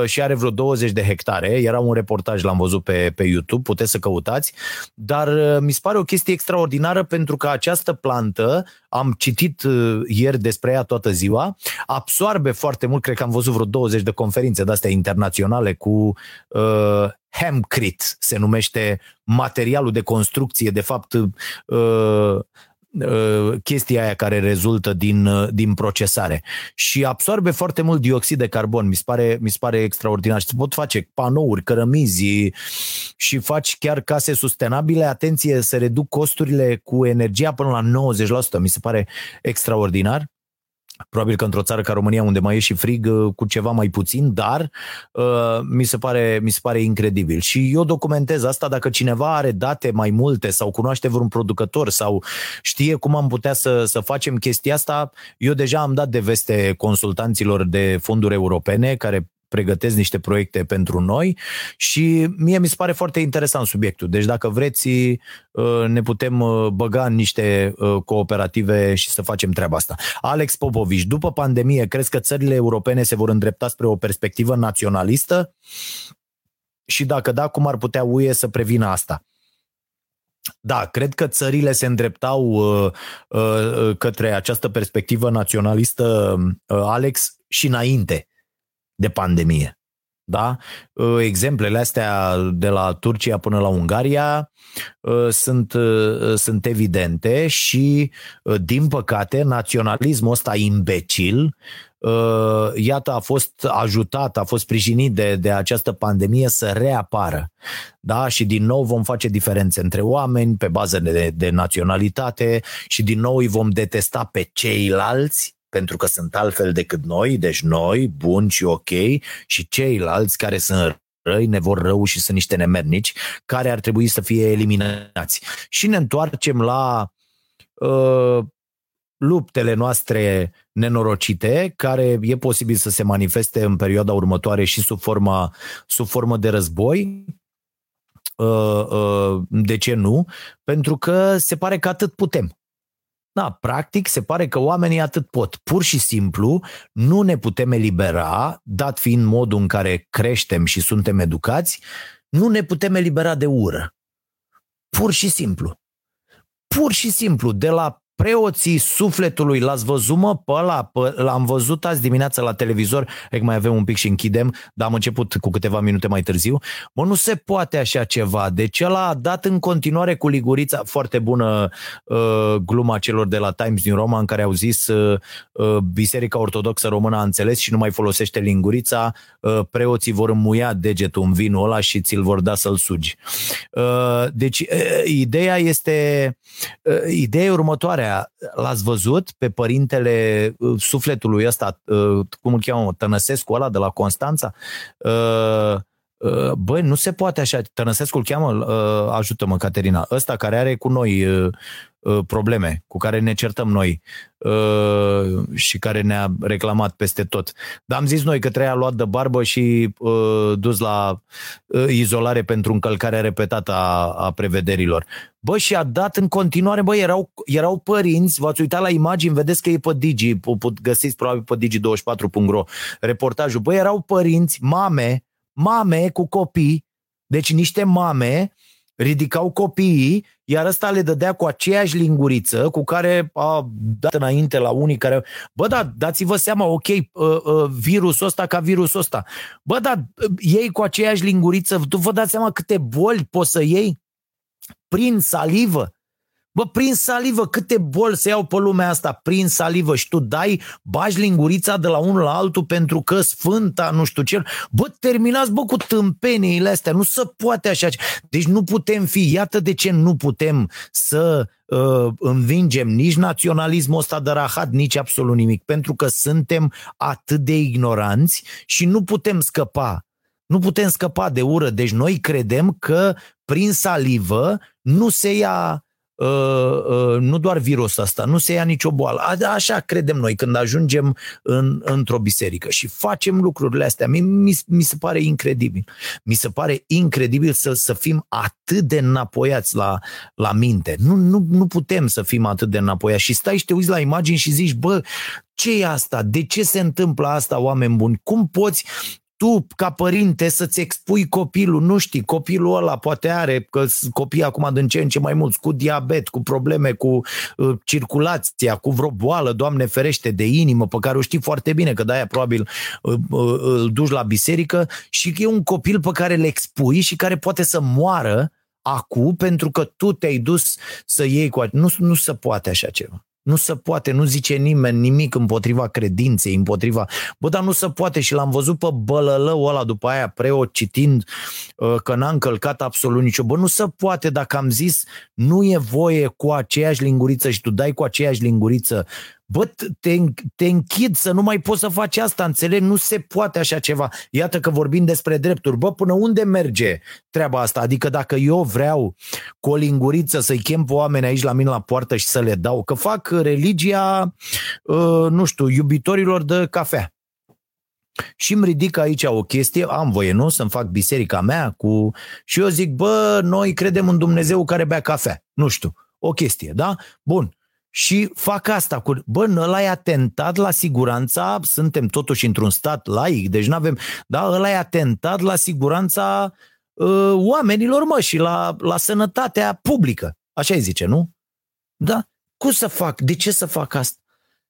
și are vreo 20 de hectare. Era un reportaj, l-am văzut pe, pe YouTube, puteți să căutați. Dar uh, mi se pare o chestie extraordinară pentru că această plantă, am citit uh, ieri despre ea toată ziua, absorbe foarte mult, cred că am văzut vreo 20 de conferințe de-astea internaționale cu uh, Hemcrit, se numește materialul de construcție, de fapt uh, Uh, chestia aia care rezultă din, uh, din procesare și absorbe foarte mult dioxid de carbon. Mi se pare, mi se pare extraordinar. Și se pot face panouri, cărămizi și faci chiar case sustenabile. Atenție, se reduc costurile cu energia până la 90%. Mi se pare extraordinar. Probabil că într-o țară ca România, unde mai e și frig, uh, cu ceva mai puțin, dar uh, mi, se pare, mi se pare incredibil. Și eu documentez asta dacă cineva are date mai multe sau cunoaște vreun producător sau știe cum am putea să, să facem chestia asta, eu deja am dat de veste consultanților de fonduri europene care pregătesc niște proiecte pentru noi și mie mi se pare foarte interesant subiectul. Deci dacă vreți, uh, ne putem uh, băga în niște uh, cooperative și să facem treaba asta. Alex Popovici, după pandemie, crezi că țările europene se vor îndrepta spre o perspectivă naționalistă? Și dacă da, cum ar putea UE să prevină asta? Da, cred că țările se îndreptau uh, uh, către această perspectivă naționalistă, uh, Alex, și înainte de pandemie. Da? Ă, exemplele astea de la Turcia până la Ungaria ă, sunt, ă, sunt evidente și, din păcate, naționalismul ăsta imbecil, iată, a fost ajutat, a fost sprijinit de, de această pandemie să reapară. Da? Și din nou vom face diferențe între oameni pe bază de, de naționalitate și din nou îi vom detesta pe ceilalți pentru că sunt altfel decât noi, deci noi, buni și ok, și ceilalți care sunt răi, ne vor rău și sunt niște nemernici, care ar trebui să fie eliminați. Și ne întoarcem la uh, luptele noastre nenorocite, care e posibil să se manifeste în perioada următoare și sub formă, sub formă de război. Uh, uh, de ce nu? Pentru că se pare că atât putem. Da, practic se pare că oamenii atât pot. Pur și simplu nu ne putem elibera, dat fiind modul în care creștem și suntem educați, nu ne putem elibera de ură. Pur și simplu. Pur și simplu, de la preoții sufletului, l-ați văzut mă pe ăla, pe, l-am văzut azi dimineața la televizor, e mai avem un pic și închidem, dar am început cu câteva minute mai târziu, mă, nu se poate așa ceva, deci ăla a dat în continuare cu ligurița, foarte bună uh, gluma celor de la Times New Roman, care au zis uh, uh, Biserica Ortodoxă Română a înțeles și nu mai folosește lingurița, uh, preoții vor înmuia degetul în vinul ăla și ți-l vor da să-l sugi. Uh, deci uh, ideea este, uh, ideea următoarea, aia, l-ați văzut pe părintele uh, sufletului ăsta, uh, cum îl cheamă, Tănăsescu ăla de la Constanța? Uh, băi, nu se poate așa. Tănăsescu îl cheamă, ajută-mă, Caterina, ăsta care are cu noi probleme, cu care ne certăm noi și care ne-a reclamat peste tot. Dar am zis noi că treia luat de barbă și dus la izolare pentru încălcarea repetată a, a prevederilor. Bă, și a dat în continuare, bă, erau, erau părinți, v-ați uitat la imagini, vedeți că e pe Digi, put găsiți probabil pe digi24.ro reportajul, bă, erau părinți, mame, mame cu copii, deci niște mame ridicau copiii, iar ăsta le dădea cu aceeași linguriță cu care a dat înainte la unii care... Bă, da, dați-vă seama, ok, uh, uh, virusul ăsta ca virusul ăsta. Bă, da, ei cu aceeași linguriță, tu vă dați seama câte boli poți să iei? Prin salivă. Bă, prin salivă, câte boli se iau pe lumea asta prin salivă și tu dai, bagi lingurița de la unul la altul pentru că sfânta, nu știu ce. Bă, terminați, bă, cu tâmpeniile astea, nu se poate așa. Deci nu putem fi, iată de ce nu putem să uh, învingem nici naționalismul ăsta de rahat, nici absolut nimic, pentru că suntem atât de ignoranți și nu putem scăpa nu putem scăpa de ură. Deci noi credem că prin salivă nu se ia Uh, uh, nu doar virusul ăsta, nu se ia nicio boală. A, așa credem noi când ajungem în, într-o biserică și facem lucrurile astea. Mi, mi, mi se pare incredibil. Mi se pare incredibil să, să fim atât de înapoiați la, la minte. Nu, nu, nu putem să fim atât de înapoiați și stai și te uiți la imagini și zici, bă, ce e asta? De ce se întâmplă asta, oameni buni? Cum poți tu, ca părinte, să-ți expui copilul, nu știi, copilul ăla poate are, că copiii acum din ce în ce mai mulți, cu diabet, cu probleme cu uh, circulația, cu vreo boală, Doamne ferește, de inimă, pe care o știi foarte bine, că de-aia probabil uh, uh, îl duci la biserică și că e un copil pe care le expui și care poate să moară acum pentru că tu te-ai dus să iei cu... Nu, nu se poate așa ceva. Nu se poate, nu zice nimeni nimic împotriva credinței, împotriva... Bă, dar nu se poate și l-am văzut pe bălălău ăla după aia preot citind uh, că n-a încălcat absolut nicio... Bă, nu se poate dacă am zis nu e voie cu aceeași linguriță și tu dai cu aceeași linguriță Bă, te, te închid să nu mai poți să faci asta, înțeleg? Nu se poate așa ceva. Iată că vorbim despre drepturi. Bă, până unde merge treaba asta? Adică dacă eu vreau cu o linguriță să-i chem pe oameni aici la mine la poartă și să le dau, că fac religia, uh, nu știu, iubitorilor de cafea. Și îmi ridic aici o chestie, am voie, nu? Să-mi fac biserica mea cu... Și eu zic, bă, noi credem în Dumnezeu care bea cafea. Nu știu, o chestie, da? Bun și fac asta cu, bă, ăla e atentat la siguranța, suntem totuși într-un stat laic, deci nu avem, da, ăla e atentat la siguranța uh, oamenilor, mă, și la, la sănătatea publică. Așa îi zice, nu? Da? Cum să fac? De ce să fac asta?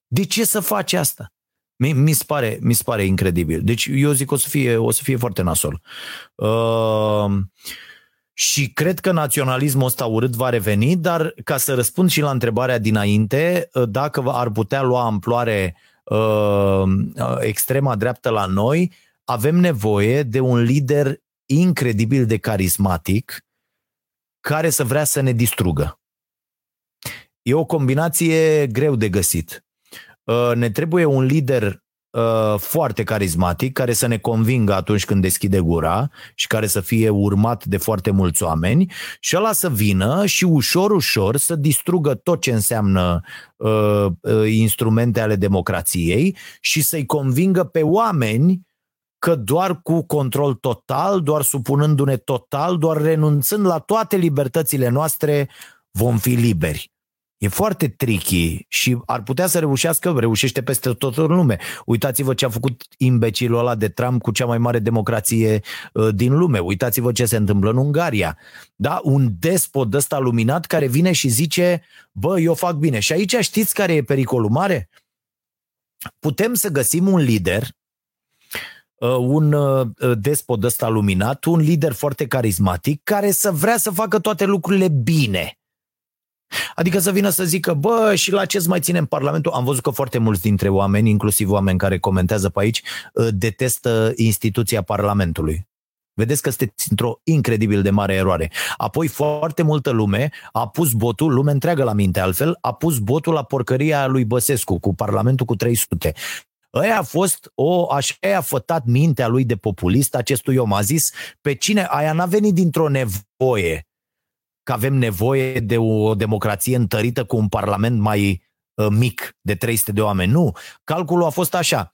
De ce să faci asta? Mi, mi, se pare, mi se pare incredibil. Deci eu zic o să fie, o să fie foarte nasol. Uh, și cred că naționalismul ăsta urât va reveni, dar ca să răspund și la întrebarea dinainte, ă, dacă ar putea lua amploare uh, extrema dreaptă la noi, avem nevoie de un lider incredibil de carismatic care să vrea să ne distrugă. E o combinație greu de găsit. Uh, ne trebuie un lider uh, foarte carismatic, care să ne convingă atunci când deschide gura și care să fie urmat de foarte mulți oameni și ăla să vină și ușor, ușor să distrugă tot ce înseamnă uh, uh, instrumente ale democrației și să-i convingă pe oameni că doar cu control total, doar supunându-ne total, doar renunțând la toate libertățile noastre, vom fi liberi. E foarte tricky și ar putea să reușească, reușește peste tot în lume. Uitați-vă ce a făcut imbecilul ăla de Trump cu cea mai mare democrație uh, din lume. Uitați-vă ce se întâmplă în Ungaria. Da? Un despot ăsta luminat care vine și zice, bă, eu fac bine. Și aici știți care e pericolul mare? Putem să găsim un lider uh, un uh, despot ăsta luminat, un lider foarte carismatic care să vrea să facă toate lucrurile bine Adică să vină să zică, bă, și la ce mai ținem Parlamentul? Am văzut că foarte mulți dintre oameni, inclusiv oameni care comentează pe aici, uh, detestă instituția Parlamentului. Vedeți că sunteți într-o incredibil de mare eroare. Apoi foarte multă lume a pus botul, lume întreagă la minte altfel, a pus botul la porcăria lui Băsescu cu Parlamentul cu 300. Aia a fost o, așa a fătat mintea lui de populist acestui om. A zis, pe cine, aia n-a venit dintr-o nevoie, că avem nevoie de o democrație întărită cu un parlament mai uh, mic de 300 de oameni. Nu. Calculul a fost așa.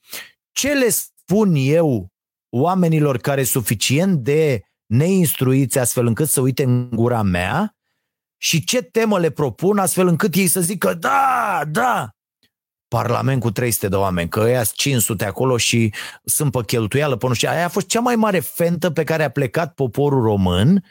Ce le spun eu oamenilor care suficient de neinstruiți astfel încât să uite în gura mea și ce temă le propun astfel încât ei să zică da, da, Parlament cu 300 de oameni, că ăia 500 acolo și sunt pe cheltuială, pe nu știu. Aia a fost cea mai mare fentă pe care a plecat poporul român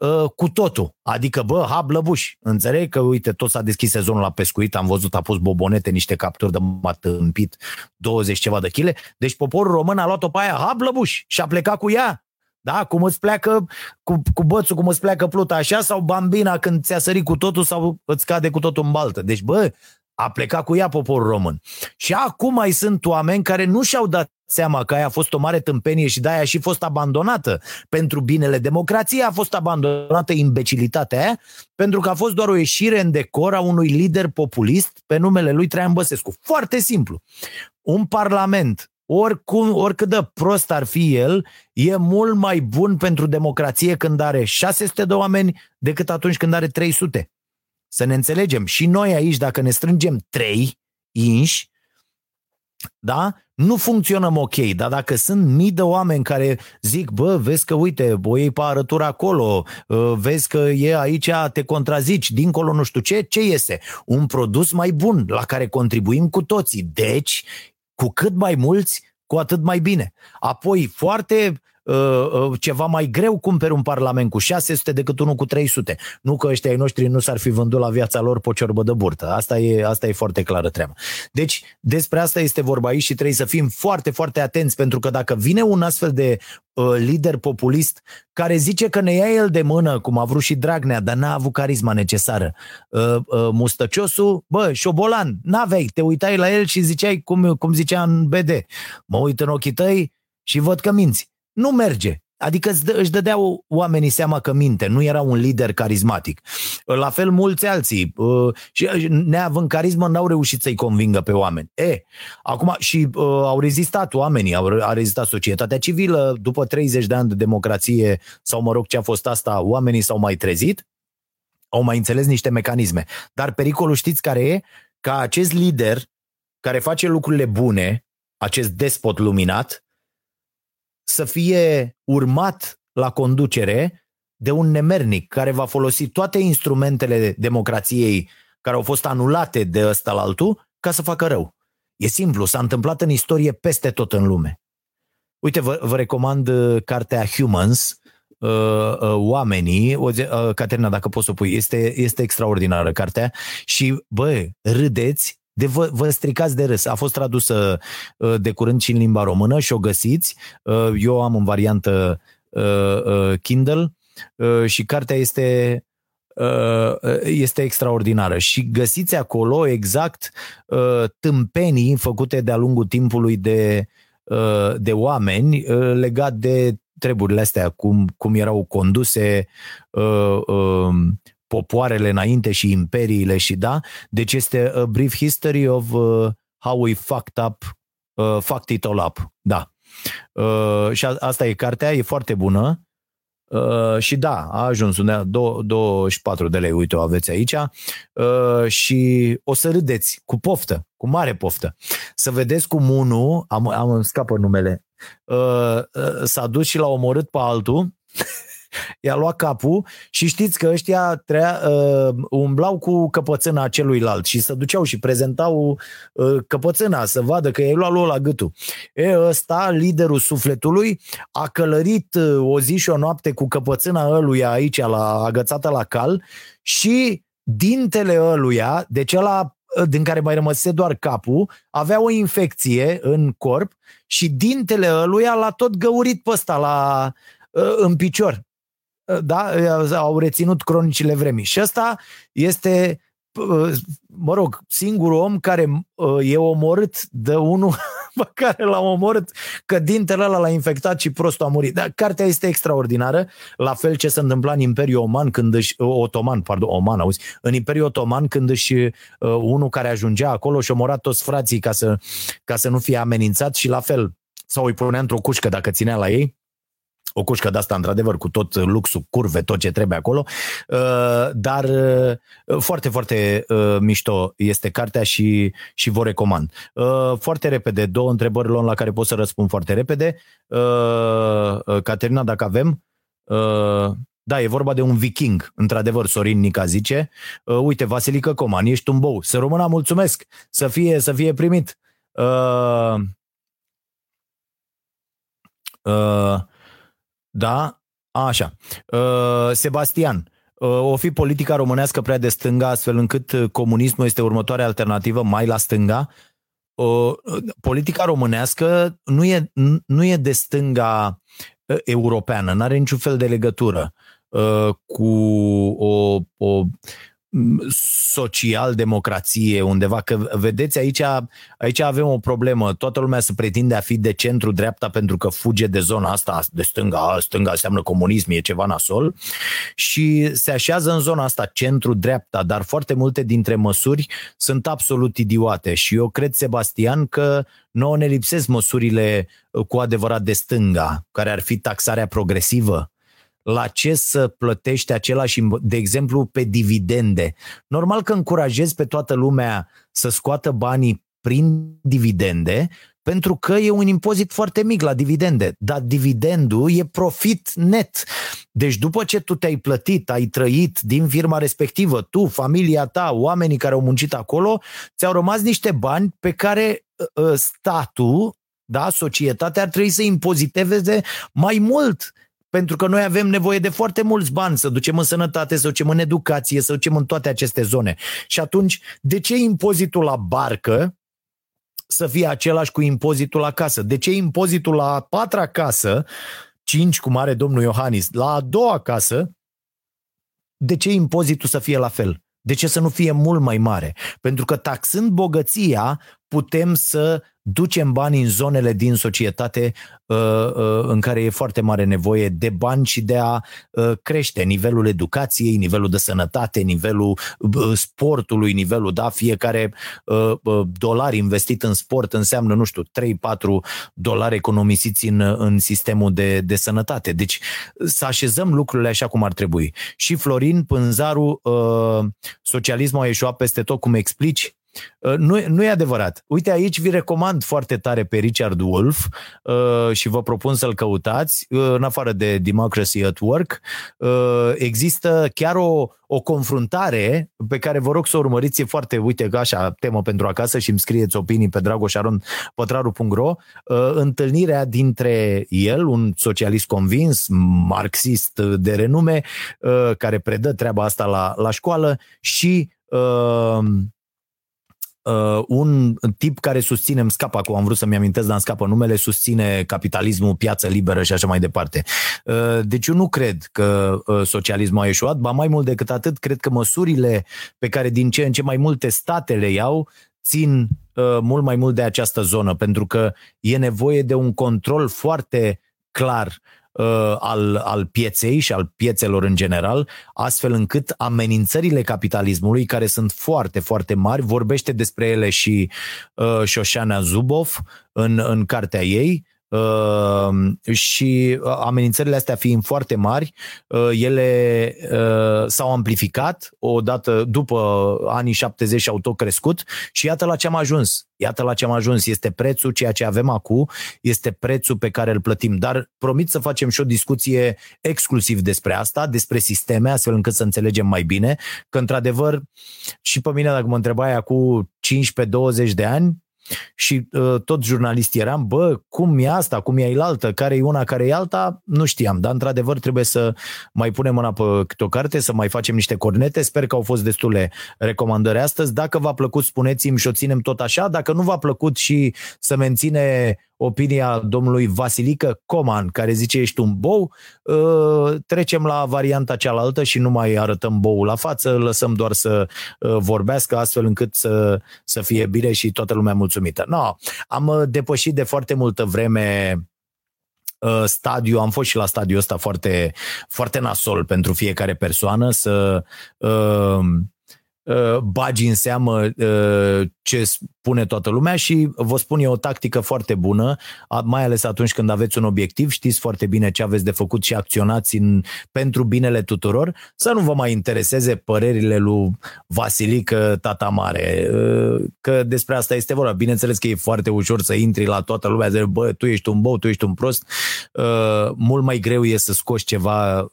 uh, cu totul. Adică, bă, hab lăbuș. Înțeleg că, uite, tot s-a deschis sezonul la pescuit, am văzut, a pus bobonete, niște capturi de mat împit, 20 ceva de chile. Deci poporul român a luat-o pe aia, hab lăbuș, și a plecat cu ea. Da? Cum îți pleacă cu, cu bățul, cum îți pleacă pluta așa, sau bambina când ți-a sărit cu totul sau îți cade cu totul în baltă. Deci, bă, a plecat cu ea poporul român. Și acum mai sunt oameni care nu și-au dat seama că aia a fost o mare tâmpenie și de-aia a și fost abandonată pentru binele democrației, a fost abandonată imbecilitatea aia, pentru că a fost doar o ieșire în decor a unui lider populist pe numele lui Traian Băsescu. Foarte simplu. Un parlament oricum, oricât de prost ar fi el, e mult mai bun pentru democrație când are 600 de oameni decât atunci când are 300. Să ne înțelegem. Și noi aici, dacă ne strângem 3 inși, da? Nu funcționăm ok, dar dacă sunt mii de oameni care zic, bă, vezi că, uite, o iei pe arătură acolo, ă, vezi că e aici, te contrazici, dincolo nu știu ce, ce iese? Un produs mai bun, la care contribuim cu toții. Deci, cu cât mai mulți, cu atât mai bine. Apoi, foarte Uh, uh, ceva mai greu cumperi un parlament cu 600 decât unul cu 300. Nu că ăștia ai noștri nu s-ar fi vândut la viața lor pe ciorbă de burtă. Asta e, asta e foarte clară treaba. Deci, despre asta este vorba aici și trebuie să fim foarte, foarte atenți, pentru că dacă vine un astfel de uh, lider populist care zice că ne ia el de mână, cum a vrut și Dragnea, dar n-a avut carisma necesară. Uh, uh, mustăciosul, bă, șobolan, n-aveai, te uitai la el și ziceai, cum, cum zicea în BD, mă uit în ochii tăi și văd că minți nu merge. Adică își dădeau oamenii seama că minte, nu era un lider carismatic. La fel mulți alții. Uh, și uh, neavând carismă, n-au reușit să-i convingă pe oameni. E, acum și uh, au rezistat oamenii, au, a rezistat societatea civilă, după 30 de ani de democrație, sau mă rog ce a fost asta, oamenii s-au mai trezit, au mai înțeles niște mecanisme. Dar pericolul știți care e? Ca acest lider care face lucrurile bune, acest despot luminat, să fie urmat la conducere de un nemernic care va folosi toate instrumentele democrației care au fost anulate de ăsta la altul ca să facă rău. E simplu, s-a întâmplat în istorie peste tot în lume. Uite, vă, vă recomand uh, cartea Humans, uh, uh, Oamenii, o, uh, Caterina, dacă poți să o pui, este, este extraordinară cartea și, bă, râdeți de vă, vă stricați de râs. A fost tradusă uh, de curând și în limba română și o găsiți. Uh, eu am în variantă uh, Kindle și cartea este este extraordinară și găsiți acolo exact tâmpenii făcute de-a lungul timpului de, de oameni legat de treburile astea, cum, cum erau conduse popoarele înainte și imperiile și da, deci este a brief history of uh, how we fucked up, uh, fucked it all up, da. Uh, și a, asta e cartea, e foarte bună. Uh, și da, a ajuns undeva 24 de lei, uite o aveți aici uh, și o să râdeți cu poftă, cu mare poftă. Să vedeți cum unul, am, am scapă numele, uh, uh, s-a dus și l-a omorât pe altul i-a luat capul și știți că ăștia trea, uh, umblau cu căpățâna celuilalt și se duceau și prezentau uh, căpățâna să vadă că i-a luat lui la gâtul. E, ăsta, liderul sufletului, a călărit uh, o zi și o noapte cu căpățâna ăluia aici, la, agățată la cal și dintele ăluia, deci ăla uh, din care mai rămăsese doar capul, avea o infecție în corp și dintele ăluia l-a tot găurit pe ăsta la, uh, în picior da, au reținut cronicile vremii. Și ăsta este, mă rog, singurul om care e omorât de unul pe care l-a omorât, că dintele ăla l-a infectat și prostul a murit. Dar cartea este extraordinară, la fel ce se întâmpla în Imperiul Oman când își, Otoman, pardon, Oman, auzi, în Imperiul Otoman când își uh, unul care ajungea acolo și omora toți frații ca să, ca să nu fie amenințat și la fel sau îi punea într-o cușcă dacă ținea la ei o cușcă de asta, într-adevăr, cu tot luxul, curve, tot ce trebuie acolo, uh, dar uh, foarte, foarte uh, mișto este cartea și, și vă recomand. Foarte repede, două întrebări la care pot să răspund foarte repede. Caterina, dacă avem, da, e vorba de un viking, într-adevăr, Sorin Nica zice. Uite, Vasilică Coman, ești un bou. Să rămână, mulțumesc, să fie, să fie primit. Uh, uh, da, Așa. Uh, Sebastian, uh, o fi politica românească prea de stânga, astfel încât uh, comunismul este următoarea alternativă mai la stânga? Uh, politica românească nu e, nu e de stânga uh, europeană, nu are niciun fel de legătură uh, cu o, o social-democrație undeva, că vedeți aici, aici avem o problemă, toată lumea se pretinde a fi de centru-dreapta pentru că fuge de zona asta de stânga, stânga înseamnă comunism, e ceva nasol și se așează în zona asta centru-dreapta, dar foarte multe dintre măsuri sunt absolut idiote. Și eu cred, Sebastian, că nouă ne lipsesc măsurile cu adevărat de stânga, care ar fi taxarea progresivă, la ce să plătești același, de exemplu, pe dividende. Normal că încurajezi pe toată lumea să scoată banii prin dividende, pentru că e un impozit foarte mic la dividende, dar dividendul e profit net. Deci după ce tu te-ai plătit, ai trăit din firma respectivă, tu, familia ta, oamenii care au muncit acolo, ți-au rămas niște bani pe care uh, statul, da, societatea ar trebui să impoziteze mai mult pentru că noi avem nevoie de foarte mulți bani să ducem în sănătate, să ducem în educație, să ducem în toate aceste zone. Și atunci, de ce impozitul la barcă să fie același cu impozitul la casă? De ce impozitul la a patra casă, cinci cum are domnul Iohannis, la a doua casă, de ce impozitul să fie la fel? De ce să nu fie mult mai mare? Pentru că taxând bogăția putem să ducem bani în zonele din societate uh, uh, în care e foarte mare nevoie de bani și de a uh, crește nivelul educației, nivelul de sănătate, nivelul sportului, nivelul, da, fiecare dolar investit în sport înseamnă, nu știu, 3-4 dolari economisiți în, în sistemul de, de sănătate. Deci să așezăm lucrurile așa cum ar trebui. Și Florin Pânzaru, socialismul a ieșuat peste tot, cum explici, Uh, nu, nu e adevărat. Uite, aici vi recomand foarte tare pe Richard Wolf uh, și vă propun să-l căutați. Uh, în afară de Democracy at Work, uh, există chiar o, o confruntare pe care vă rog să o urmăriți. E foarte, uite, așa, temă pentru acasă și îmi scrieți opinii pe dragoșaronpătraru.ro uh, întâlnirea dintre el, un socialist convins, marxist de renume, uh, care predă treaba asta la, la școală și uh, uh, un tip care susține, îmi scapă acum, am vrut să-mi amintesc, dar îmi scapă numele, susține capitalismul, piață liberă și așa mai departe. Uh, deci eu nu cred că uh, socialismul a ieșuat, ba mai mult decât atât, cred că măsurile pe care din ce în ce mai multe state le iau țin uh, mult mai mult de această zonă, pentru că e nevoie de un control foarte clar uh, uh, al, al pieței și al piețelor în general, astfel încât amenințările capitalismului, care sunt foarte, foarte mari, vorbește despre ele și uh, Shoshana Zuboff în, în cartea ei, Uh, și amenințările astea fiind foarte mari, uh, ele uh, s-au amplificat odată după anii 70 și au tot crescut și iată la ce am ajuns. Iată la ce am ajuns. Este prețul, ceea ce avem acum, este prețul pe care îl plătim. Dar promit să facem și o discuție exclusiv despre asta, despre sisteme, astfel încât să înțelegem mai bine că, într-adevăr, și pe mine, dacă mă întrebai acum 15-20 de ani, și uh, tot jurnalist eram, bă, cum e asta, cum e altă, care e una, care e alta, nu știam, dar într-adevăr trebuie să mai punem mâna pe câte o carte, să mai facem niște cornete, sper că au fost destule recomandări astăzi, dacă v-a plăcut spuneți-mi și o ținem tot așa, dacă nu v-a plăcut și să menține opinia domnului Vasilică Coman, care zice ești un bou, uh, trecem la varianta cealaltă și nu mai arătăm boul la față, lăsăm doar să uh, vorbească astfel încât să, să fie bine și toată lumea mulțumită. No, am uh, depășit de foarte multă vreme stadiu, am fost și la stadiul ăsta foarte, foarte nasol pentru fiecare persoană să uh, Uh, bagi în seamă uh, ce spune toată lumea și vă spun eu o tactică foarte bună, mai ales atunci când aveți un obiectiv, știți foarte bine ce aveți de făcut și acționați în, pentru binele tuturor, să nu vă mai intereseze părerile lui Vasilică Tata Mare, uh, că despre asta este vorba. Bineînțeles că e foarte ușor să intri la toată lumea, zice, bă, tu ești un bou, tu ești un prost, mult mai greu e să scoți ceva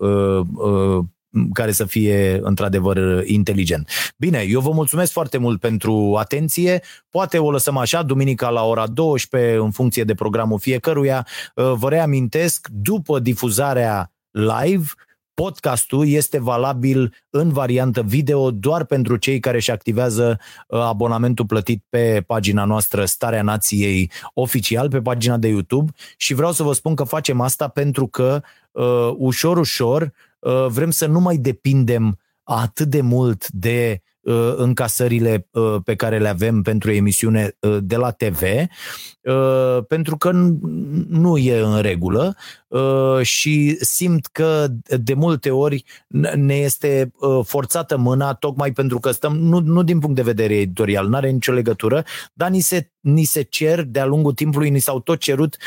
care să fie într-adevăr inteligent. Bine, eu vă mulțumesc foarte mult pentru atenție. Poate o lăsăm așa, duminica la ora 12, în funcție de programul fiecăruia. Uh, vă reamintesc, după difuzarea live, podcastul este valabil în variantă video doar pentru cei care își activează uh, abonamentul plătit pe pagina noastră Starea Nației oficial, pe pagina de YouTube și vreau să vă spun că facem asta pentru că uh, ușor, ușor uh, vrem să nu mai depindem atât de mult de Uh, încasările uh, pe care le avem pentru emisiune uh, de la TV, pentru că nu e în regulă și simt că de multe ori ne este forțată mâna tocmai pentru că stăm, nu, nu din punct de vedere editorial, nu are nicio legătură, dar ni se, ni se cer de-a lungul timpului, ni s-au tot cerut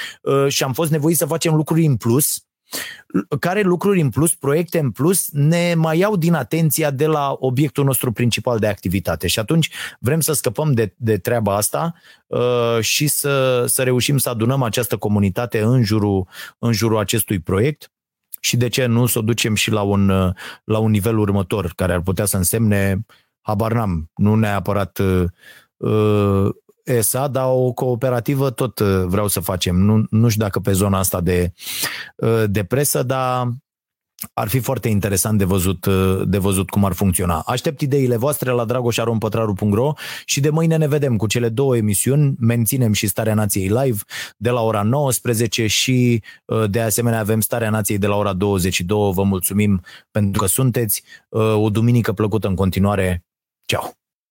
și am fost nevoiți să facem lucruri în plus care lucruri în plus, proiecte în plus, ne mai iau din atenția de la obiectul nostru principal de activitate. Și atunci vrem să scăpăm de, de treaba asta uh, și să, să reușim să adunăm această comunitate în jurul, în jurul acestui proiect și de ce nu să o ducem și la un, la un nivel următor, care ar putea să însemne, habar n-am, nu neapărat uh, ESA, dar o cooperativă tot uh, vreau să facem. Nu, nu știu dacă pe zona asta de, uh, de presă, dar ar fi foarte interesant de văzut, uh, de văzut cum ar funcționa. Aștept ideile voastre la dragoșarompătraru.ro și de mâine ne vedem cu cele două emisiuni. Menținem și Starea Nației live de la ora 19 și de asemenea avem Starea Nației de la ora 22. Vă mulțumim pentru că sunteți. O duminică plăcută în continuare. Ceau!